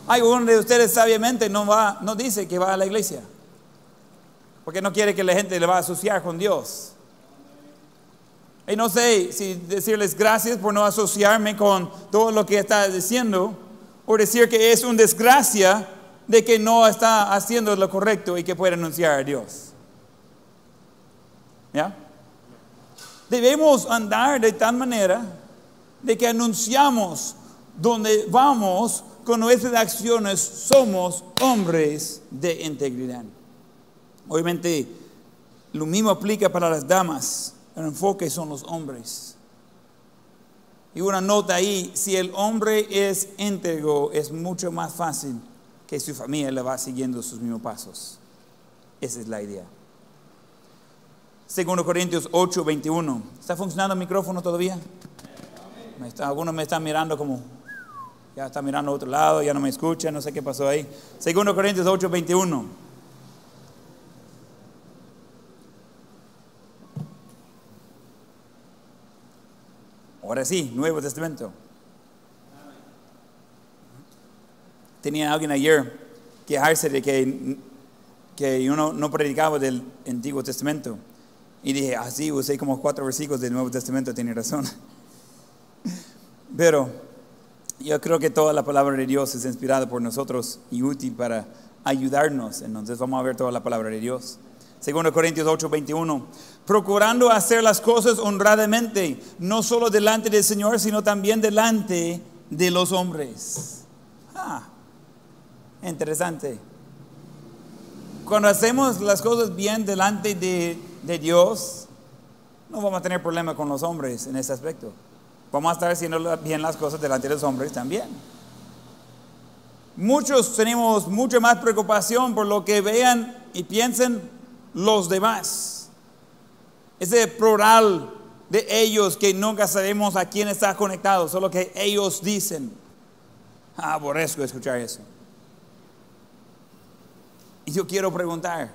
Hay uno de ustedes sabiamente no va, no dice que va a la iglesia porque no quiere que la gente le va a asociar con Dios. Y no sé si decirles gracias por no asociarme con todo lo que está diciendo, o decir que es una desgracia de que no está haciendo lo correcto y que puede anunciar a Dios. ¿Ya? Debemos andar de tal manera de que anunciamos donde vamos con nuestras acciones somos hombres de integridad. Obviamente, lo mismo aplica para las damas. El enfoque son los hombres. Y una nota ahí, si el hombre es íntegro, es mucho más fácil que su familia le va siguiendo sus mismos pasos. Esa es la idea. Segundo Corintios 8, 21. ¿Está funcionando el micrófono todavía? Algunos me están mirando como, ya está mirando a otro lado, ya no me escuchan, no sé qué pasó ahí. Segundo Corintios 8, 21. Ahora sí, Nuevo Testamento. Tenía alguien ayer quejarse de que, que yo no, no predicaba del Antiguo Testamento. Y dije, ah, sí, usé como cuatro versículos del Nuevo Testamento, tiene razón. Pero yo creo que toda la palabra de Dios es inspirada por nosotros y útil para ayudarnos. Entonces vamos a ver toda la palabra de Dios. Segundo Corintios 8, 21. Procurando hacer las cosas honradamente, no solo delante del Señor, sino también delante de los hombres. Ah, interesante. Cuando hacemos las cosas bien delante de, de Dios, no vamos a tener problema con los hombres en ese aspecto. Vamos a estar haciendo bien las cosas delante de los hombres también. Muchos tenemos mucha más preocupación por lo que vean y piensen los demás. Ese plural de ellos que nunca sabemos a quién está conectado, solo que ellos dicen. Ah, aborrezco escuchar eso. Y yo quiero preguntar,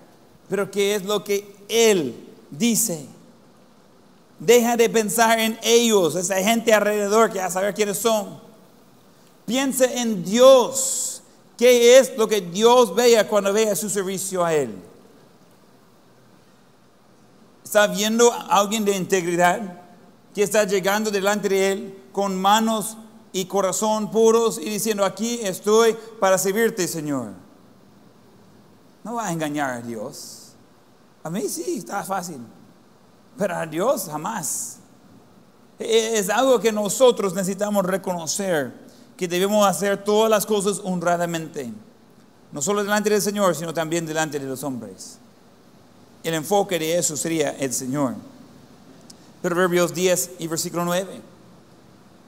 ¿pero qué es lo que Él dice? Deja de pensar en ellos, esa gente alrededor que a saber quiénes son. Piense en Dios. ¿Qué es lo que Dios vea cuando vea su servicio a Él? ¿Está viendo a alguien de integridad que está llegando delante de Él con manos y corazón puros y diciendo, aquí estoy para servirte, Señor? No va a engañar a Dios. A mí sí, está fácil. Pero a Dios jamás. Es algo que nosotros necesitamos reconocer, que debemos hacer todas las cosas honradamente. No solo delante del Señor, sino también delante de los hombres. El enfoque de eso sería el Señor. Proverbios 10 y versículo 9.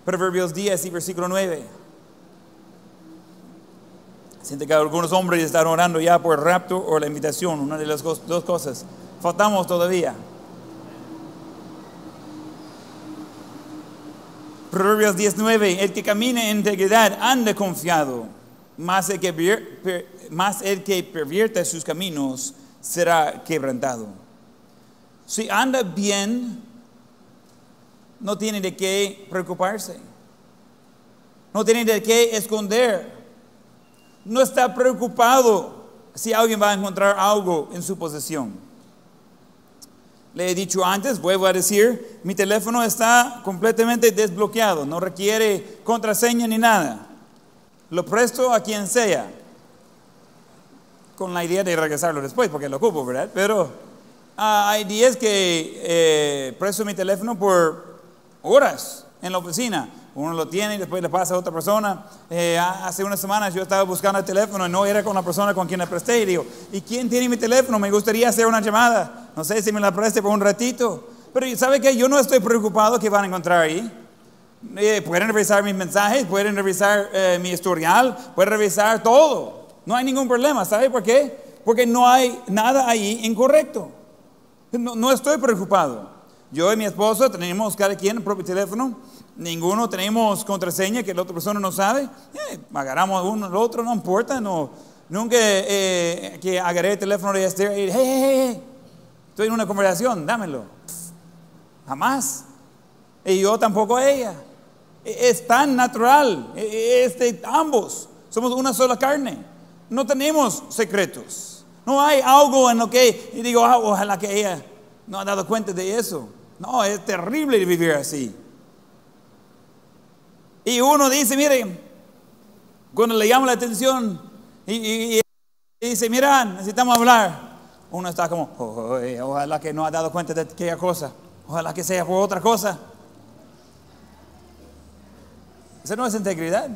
Proverbios 10 y versículo 9. Siente que algunos hombres están orando ya por el rapto o la invitación, una de las dos cosas. Faltamos todavía. Proverbios 19, el que camina en integridad anda confiado, más el que, más el que pervierte sus caminos será quebrantado. Si anda bien, no tiene de qué preocuparse, no tiene de qué esconder, no está preocupado si alguien va a encontrar algo en su posesión. Le he dicho antes, vuelvo a decir, mi teléfono está completamente desbloqueado, no requiere contraseña ni nada. Lo presto a quien sea, con la idea de regresarlo después, porque lo ocupo, ¿verdad? Pero uh, hay días que eh, presto mi teléfono por horas en la oficina. Uno lo tiene y después le pasa a otra persona. Eh, hace unas semanas yo estaba buscando el teléfono y no era con la persona con quien le presté. Y digo, ¿y quién tiene mi teléfono? Me gustaría hacer una llamada. No sé si me la preste por un ratito. Pero ¿sabe qué? Yo no estoy preocupado que van a encontrar ahí. Eh, pueden revisar mis mensajes, pueden revisar eh, mi historial, pueden revisar todo. No hay ningún problema. ¿Sabe por qué? Porque no hay nada ahí incorrecto. No, no estoy preocupado. Yo y mi esposo tenemos cada quien el propio teléfono. Ninguno tenemos contraseña que la otra persona no sabe. Eh, agarramos uno al otro, no importa. No, nunca eh, que agarré el teléfono de este y hey, estoy en una conversación, dámelo. Jamás. Y yo tampoco ella. Es tan natural. Es de ambos. Somos una sola carne. No tenemos secretos. No hay algo en lo que y digo, ah, ojalá que ella no ha dado cuenta de eso. No, es terrible vivir así. Y uno dice, mire, cuando le llama la atención y, dice, mira, necesitamos hablar, uno está como, ojalá que no ha dado cuenta de aquella cosa, ojalá que sea por otra cosa. Esa no es integridad.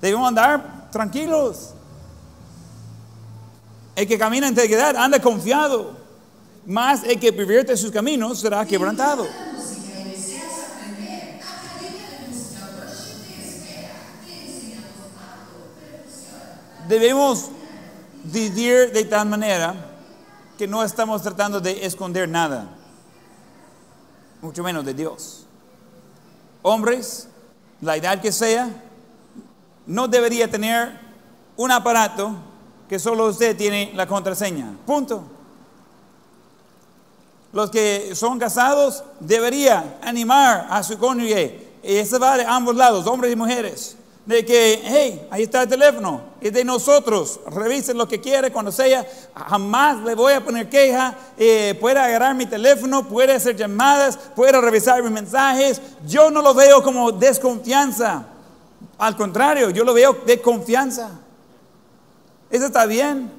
Debemos andar tranquilos. El que camina en integridad anda confiado, más el que pervierte sus caminos será quebrantado. Debemos vivir de tal manera que no estamos tratando de esconder nada, mucho menos de Dios. Hombres, la edad que sea, no debería tener un aparato que solo usted tiene la contraseña. Punto. Los que son casados debería animar a su cónyuge. Y eso va de ambos lados, hombres y mujeres. De que, hey, ahí está el teléfono. Es de nosotros. Revisen lo que quiere cuando sea. Jamás le voy a poner queja. Eh, puede agarrar mi teléfono, puede hacer llamadas, puede revisar mis mensajes. Yo no lo veo como desconfianza. Al contrario, yo lo veo de confianza. Eso está bien.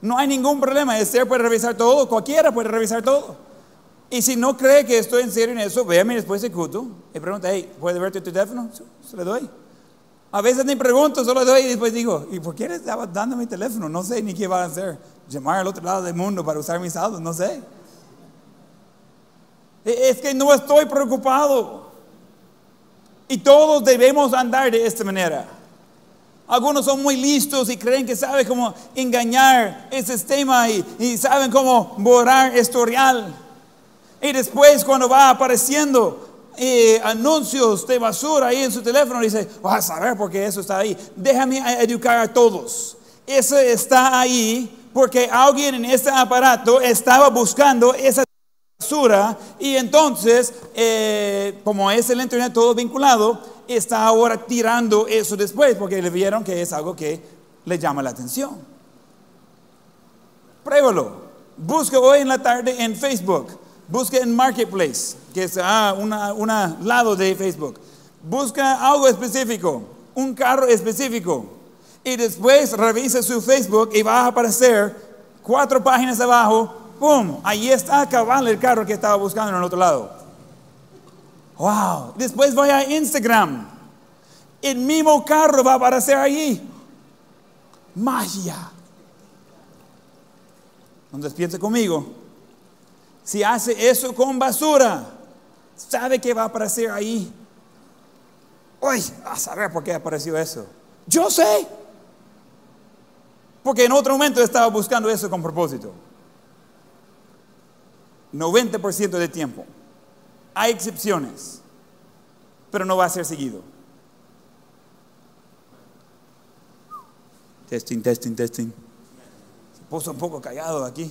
No hay ningún problema. Esther puede revisar todo, cualquiera puede revisar todo. Y si no cree que estoy en serio en eso, véame después de culto y pregunta, hey, ¿puede verte tu teléfono? Se le doy. A veces ni pregunto, solo doy y después digo, ¿y por qué le estaba dando mi teléfono? No sé ni qué va a hacer. Llamar al otro lado del mundo para usar mis saldos, no sé. E, es que no estoy preocupado. Y todos debemos andar de esta manera. Algunos son muy listos y creen que saben cómo engañar el sistema y, y saben cómo borrar historial. Y después cuando va apareciendo eh, anuncios de basura ahí en su teléfono, dice, vas a saber por qué eso está ahí. Déjame educar a todos. Eso está ahí porque alguien en este aparato estaba buscando esa basura y entonces, eh, como es el Internet todo vinculado, está ahora tirando eso después porque le vieron que es algo que le llama la atención. Pruébalo. Busque hoy en la tarde en Facebook. Busque en Marketplace, que es ah, un lado de Facebook. Busca algo específico, un carro específico. Y después revisa su Facebook y va a aparecer cuatro páginas abajo. ¡Pum! Ahí está cabal el carro que estaba buscando en el otro lado. Wow. Después vaya a Instagram. El mismo carro va a aparecer allí. Magia. Entonces piense conmigo. Si hace eso con basura, sabe que va a aparecer ahí. Uy, a saber por qué apareció eso. Yo sé. Porque en otro momento estaba buscando eso con propósito. 90% del tiempo. Hay excepciones, pero no va a ser seguido. Testing, testing, testing. Se puso un poco callado aquí.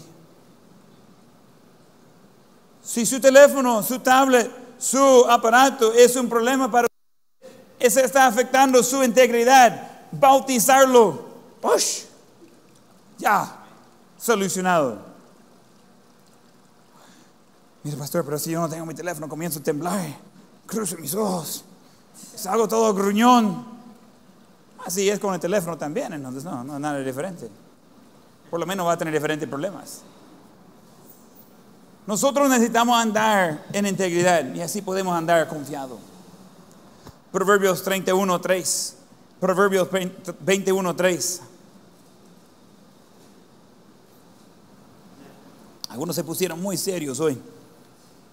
Si su teléfono, su tablet, su aparato es un problema para usted, ese está afectando su integridad, bautizarlo. ¡Push! Ya, solucionado. Mire, pastor, pero si yo no tengo mi teléfono, comienzo a temblar. Cruzo mis ojos. Salgo todo gruñón. Así es con el teléfono también, entonces no, no nada diferente. Por lo menos va a tener diferentes problemas. Nosotros necesitamos andar en integridad y así podemos andar confiado. Proverbios 31, 3. Proverbios 21, 3. Algunos se pusieron muy serios hoy.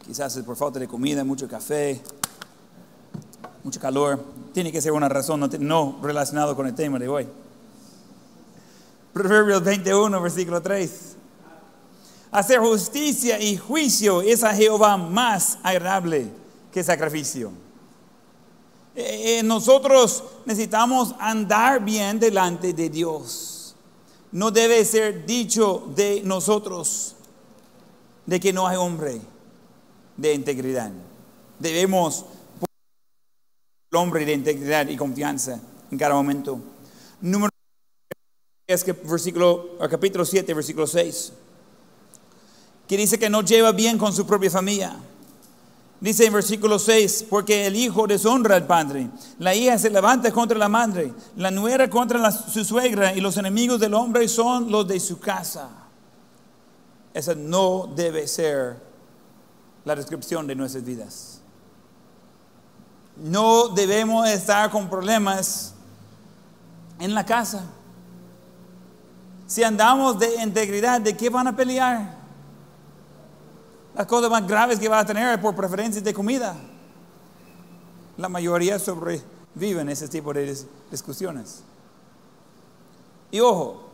Quizás es por falta de comida, mucho café, mucho calor. Tiene que ser una razón no, no relacionado con el tema de hoy. Proverbios 21, versículo 3. Hacer justicia y juicio es a Jehová más agradable que sacrificio. Eh, eh, nosotros necesitamos andar bien delante de Dios. No debe ser dicho de nosotros de que no hay hombre de integridad. Debemos el hombre de integridad y confianza en cada momento. Número es que versículo, capítulo 7, versículo 6, que dice que no lleva bien con su propia familia. Dice en versículo 6, porque el hijo deshonra al padre, la hija se levanta contra la madre, la nuera contra su suegra y los enemigos del hombre son los de su casa. Esa no debe ser la descripción de nuestras vidas. No debemos estar con problemas en la casa. Si andamos de integridad, ¿de qué van a pelear? Las cosas más graves que van a tener por preferencias de comida. La mayoría sobreviven ese tipo de discusiones. Y ojo,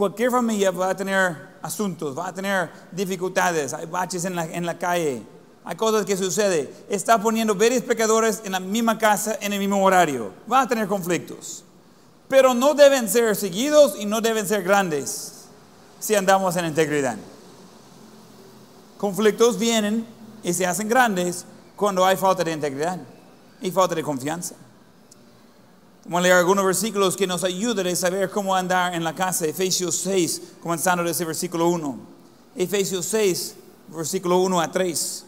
Cualquier familia va a tener asuntos, va a tener dificultades, hay baches en la, en la calle, hay cosas que suceden. Está poniendo varios pecadores en la misma casa, en el mismo horario. Va a tener conflictos. Pero no deben ser seguidos y no deben ser grandes si andamos en integridad. Conflictos vienen y se hacen grandes cuando hay falta de integridad y falta de confianza. Vamos a leer algunos versículos que nos ayuden a saber cómo andar en la casa. Efesios 6, comenzando desde versículo 1. Efesios 6, versículo 1 a 3.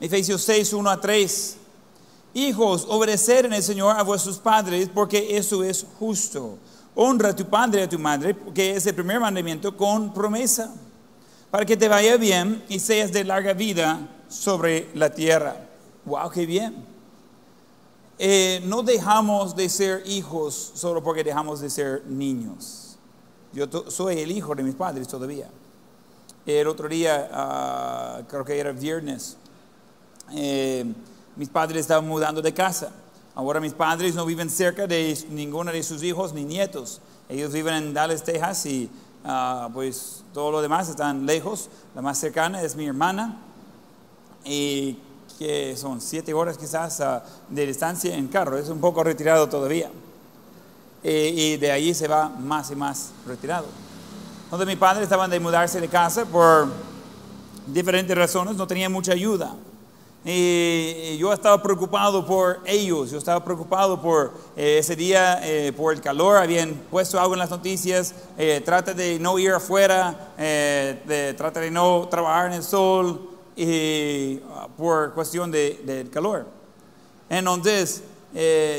Efesios 6, 1 a 3. Hijos, obedecer en el Señor a vuestros padres, porque eso es justo. Honra a tu padre y a tu madre, porque es el primer mandamiento con promesa, para que te vaya bien y seas de larga vida sobre la tierra. ¡Wow, qué bien! Eh, no dejamos de ser hijos solo porque dejamos de ser niños. Yo soy el hijo de mis padres todavía. El otro día, ah, creo que era viernes, eh, mis padres estaban mudando de casa. Ahora mis padres no viven cerca de ninguno de sus hijos ni nietos. Ellos viven en Dallas, Texas y ah, pues todo lo demás están lejos. La más cercana es mi hermana y que son siete horas quizás ah, de distancia en carro. Es un poco retirado todavía. Eh, y de ahí se va más y más retirado. Entonces mis padres estaban de mudarse de casa por diferentes razones, no tenían mucha ayuda. Y yo estaba preocupado por ellos, yo estaba preocupado por eh, ese día, eh, por el calor, habían puesto algo en las noticias, eh, trata de no ir afuera, de, trata de no trabajar en el sol y, ah, por cuestión del calor. Entonces,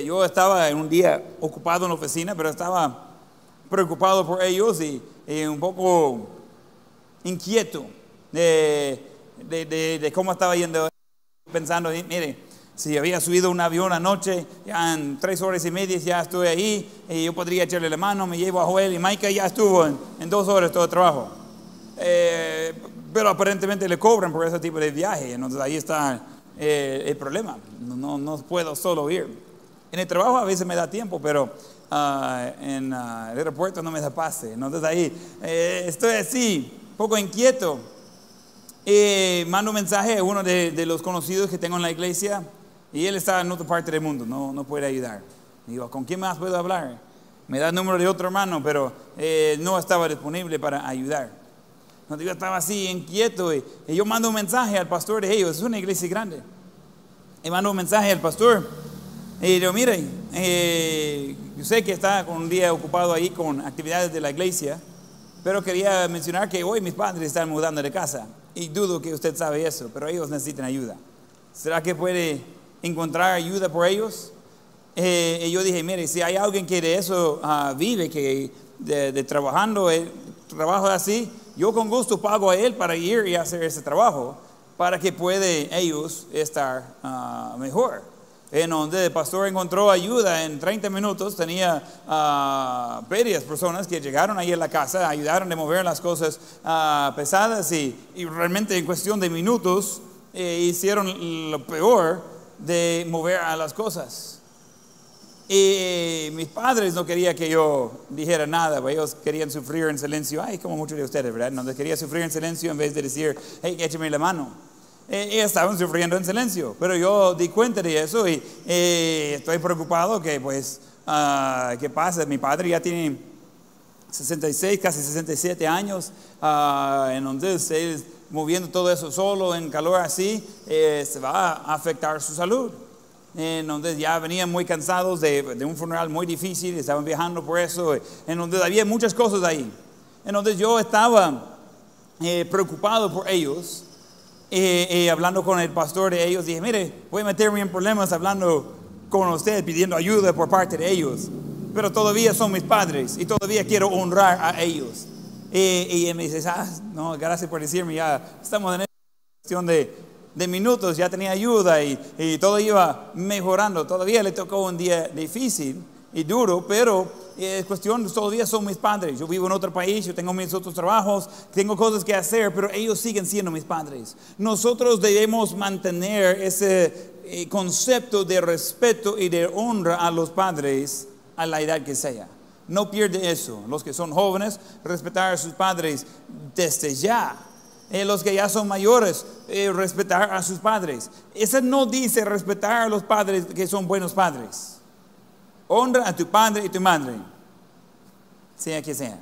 yo estaba en un día ocupado en la oficina, pero estaba preocupado por ellos y, un poco inquieto de, de, de cómo estaba yendo pensando, mire, si había subido un avión anoche, ya en tres horas y media ya estoy ahí, y yo podría echarle la mano, me llevo a Joel y Maika ya estuvo en, dos horas todo el trabajo. Eh, pero aparentemente le cobran por ese tipo de viaje, entonces ahí está eh, el problema, no, no, puedo solo ir. En el trabajo a veces me da tiempo, pero ah, en ah, el aeropuerto no me da pase, entonces ahí eh, estoy así, un poco inquieto eh, mando un mensaje a uno de, los conocidos que tengo en la iglesia y él está en otra parte del mundo, no, no puede ayudar. Digo, ¿con quién más puedo hablar? Me da el número de otro hermano, pero eh, no estaba disponible para ayudar. No, digo, estaba así inquieto y, yo mando un mensaje al pastor de ellos, es una iglesia grande. Y mando un mensaje al pastor y digo, mire, eh, yo sé que está con un día ocupado ahí con actividades de la iglesia, pero quería mencionar que hoy mis padres están mudando de casa. Y dudo que usted sabe eso, pero ellos necesitan ayuda. ¿Será que puede encontrar ayuda por ellos? Eh, y yo dije, mire, si hay alguien que de eso ah, vive, que de, trabajando, el trabajo así, yo con gusto pago a él para ir y hacer ese trabajo, para que puede ellos estar ah, mejor en donde el pastor encontró ayuda en 30 minutos, tenía uh, varias personas que llegaron ahí a la casa, ayudaron a mover las cosas ah, pesadas y, realmente en cuestión de minutos eh, hicieron lo peor de mover a las cosas. Y mis padres no querían que yo dijera nada, ellos querían sufrir en silencio, ay, como muchos de ustedes, ¿verdad? No, quería sufrir en silencio en vez de decir, hey, écheme la mano. Eh, estaban sufriendo en silencio. Pero yo di cuenta de eso y eh, estoy preocupado que, pues, uh, ¿qué pasa? Mi padre ya tiene 66, casi 67 años, uh, entonces él moviendo todo eso solo en calor así, eh, se va a afectar su salud. Entonces ya venían muy cansados de, de, un funeral muy difícil, estaban viajando por eso, entonces había muchas cosas ahí. Entonces yo estaba preocupado por ellos y, hablando con el pastor de ellos, dije, mire, voy a meterme en problemas hablando con usted, pidiendo ayuda por parte de ellos. Pero todavía son mis padres y todavía quiero honrar a ellos. Y, él me dice, ah, no, gracias por decirme, ya estamos en esta cuestión de, de minutos, ya tenía ayuda y, y, todo iba mejorando. Todavía le tocó un día difícil y duro, pero es cuestión, todos los días son mis padres. Yo vivo en otro país, yo tengo mis otros trabajos, tengo cosas que hacer, pero ellos siguen siendo mis padres. Nosotros debemos mantener ese eh, concepto de respeto y de honra a los padres a la edad que sea. No pierde eso. Los que son jóvenes, respetar a sus padres desde ya. Eh, los que ya son mayores, eh, respetar a sus padres. Eso no dice respetar a los padres que son buenos padres. Honra a tu padre y tu madre, sea que sea.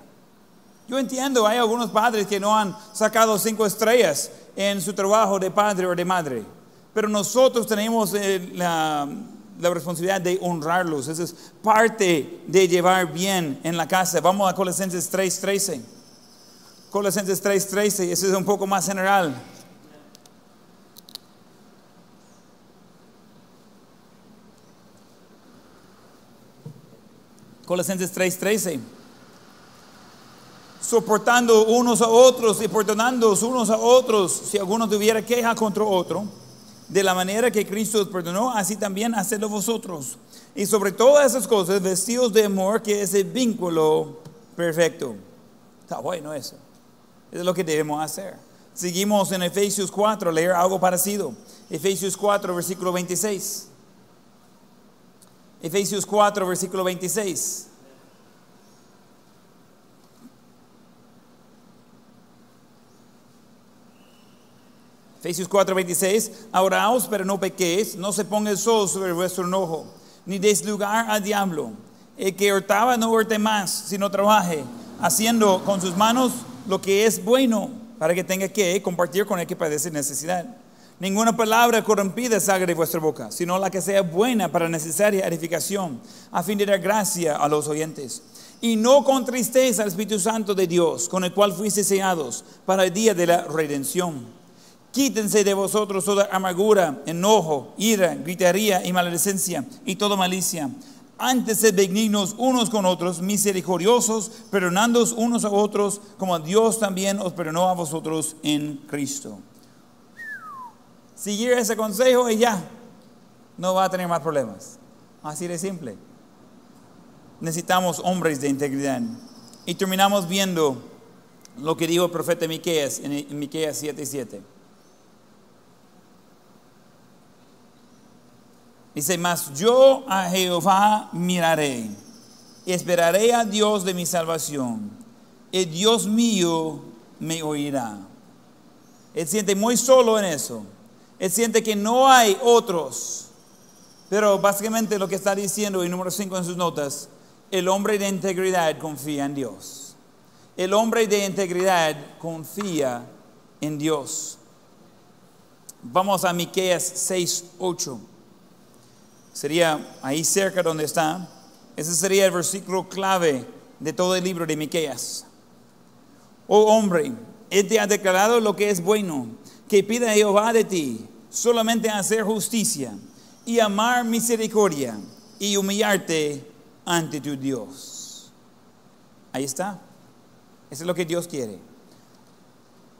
Yo entiendo, hay algunos padres que no han sacado cinco estrellas en su trabajo de padre o de madre, pero nosotros tenemos eh, la, la responsabilidad de honrarlos. Eso es parte de llevar bien en la casa. Vamos a Colosenses 3:13. Colosenses 3:13, eso es un poco más general. Colosenses 3:13. Soportando unos a otros y perdonándoos unos a otros si alguno tuviera queja contra otro. De la manera que Cristo os perdonó, así también hacedlo vosotros. Y sobre todas esas cosas, vestidos de amor, que es el vínculo perfecto. Está bueno eso. Es lo que debemos hacer. Seguimos en Efesios 4, leer algo parecido. Efesios 4, versículo 26. Efesios 4, versículo 26. Efesios 4, 26. Ahoraos, pero no pequéis, no se ponga el sol sobre vuestro enojo, ni des lugar al diablo. El que hurtaba no hurte más, sino trabaje, haciendo con sus manos lo que es bueno, para que tenga que compartir con el que padece necesidad. Ninguna palabra corrompida salga de vuestra boca, sino la que sea buena para necesaria edificación, a fin de dar gracia a los oyentes. Y no contristéis al Espíritu Santo de Dios, con el cual fuisteis sellados para el día de la redención. Quítense de vosotros toda amargura, enojo, ira, gritería y maledicencia y toda malicia. Antes sed benignos unos con otros, misericordiosos, perdonándoos unos a otros, como Dios también os perdonó a vosotros en Cristo. Seguir ese consejo y ya, no va a tener más problemas. Así de simple. Necesitamos hombres de integridad. Y terminamos viendo lo que dijo el profeta Miqueas en Miqueas 7 y 7. Dice, mas yo a Jehová miraré, esperaré a Dios de mi salvación, el Dios mío me oirá. Él siente muy solo en eso. Él siente que no hay otros. Pero básicamente lo que está diciendo en número 5 en sus notas, el hombre de integridad confía en Dios. El hombre de integridad confía en Dios. Vamos a Miqueas 6, 8 sería ahí cerca donde está. Ese sería el versículo clave de todo el libro de Miqueas. Oh hombre, Él te ha declarado lo que es bueno, que pida Jehová de ti solamente hacer justicia y amar misericordia y humillarte ante tu Dios. Ahí está. Eso es lo que Dios quiere.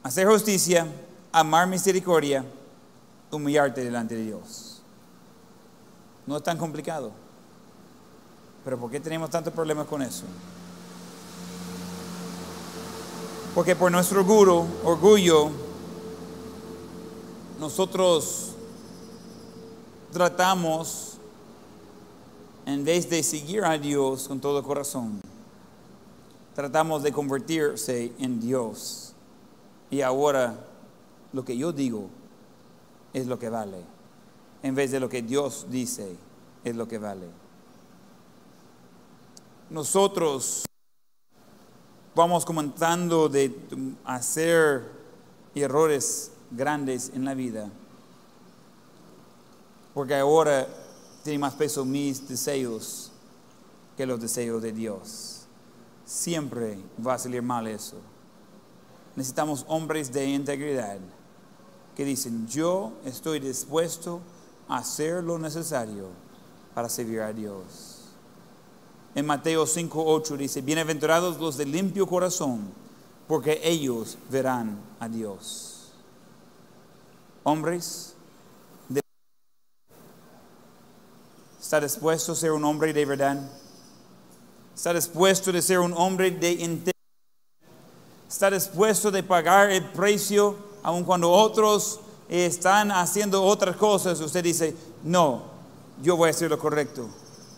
Hacer justicia, amar misericordia, humillarte delante de Dios. No es tan complicado. Pero ¿por qué tenemos tantos problemas con eso? Porque por nuestro orgullo, orgullo nosotros tratamos, en vez de seguir a Dios con todo corazón, tratamos de convertirse en Dios. Y ahora lo que yo digo es lo que vale en vez de lo que Dios dice es lo que vale. Nosotros vamos comenzando de hacer errores grandes en la vida, porque ahora tiene más peso mis deseos que los deseos de Dios. Siempre va a salir mal eso. Necesitamos hombres de integridad que dicen, yo estoy dispuesto hacer lo necesario para servir a Dios. En Mateo 5:8 dice, bienaventurados los de limpio corazón, porque ellos verán a Dios. Hombres, ¿está dispuesto a ser un hombre de verdad? Está dispuesto de ser un hombre de integridad. Está dispuesto de pagar el precio aun cuando otros están haciendo otras cosas. Usted dice, no, yo voy a hacer lo correcto.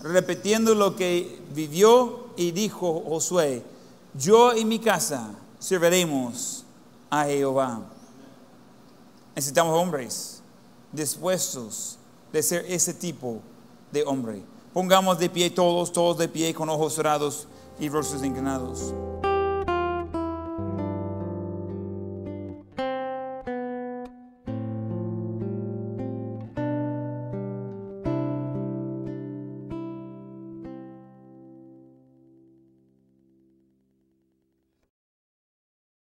Repitiendo lo que vivió y dijo Josué, yo y mi casa serviremos a Jehová. Necesitamos hombres dispuestos de ser ese tipo de hombre. Pongamos de pie todos, todos de pie con ojos cerrados y rostros inclinados.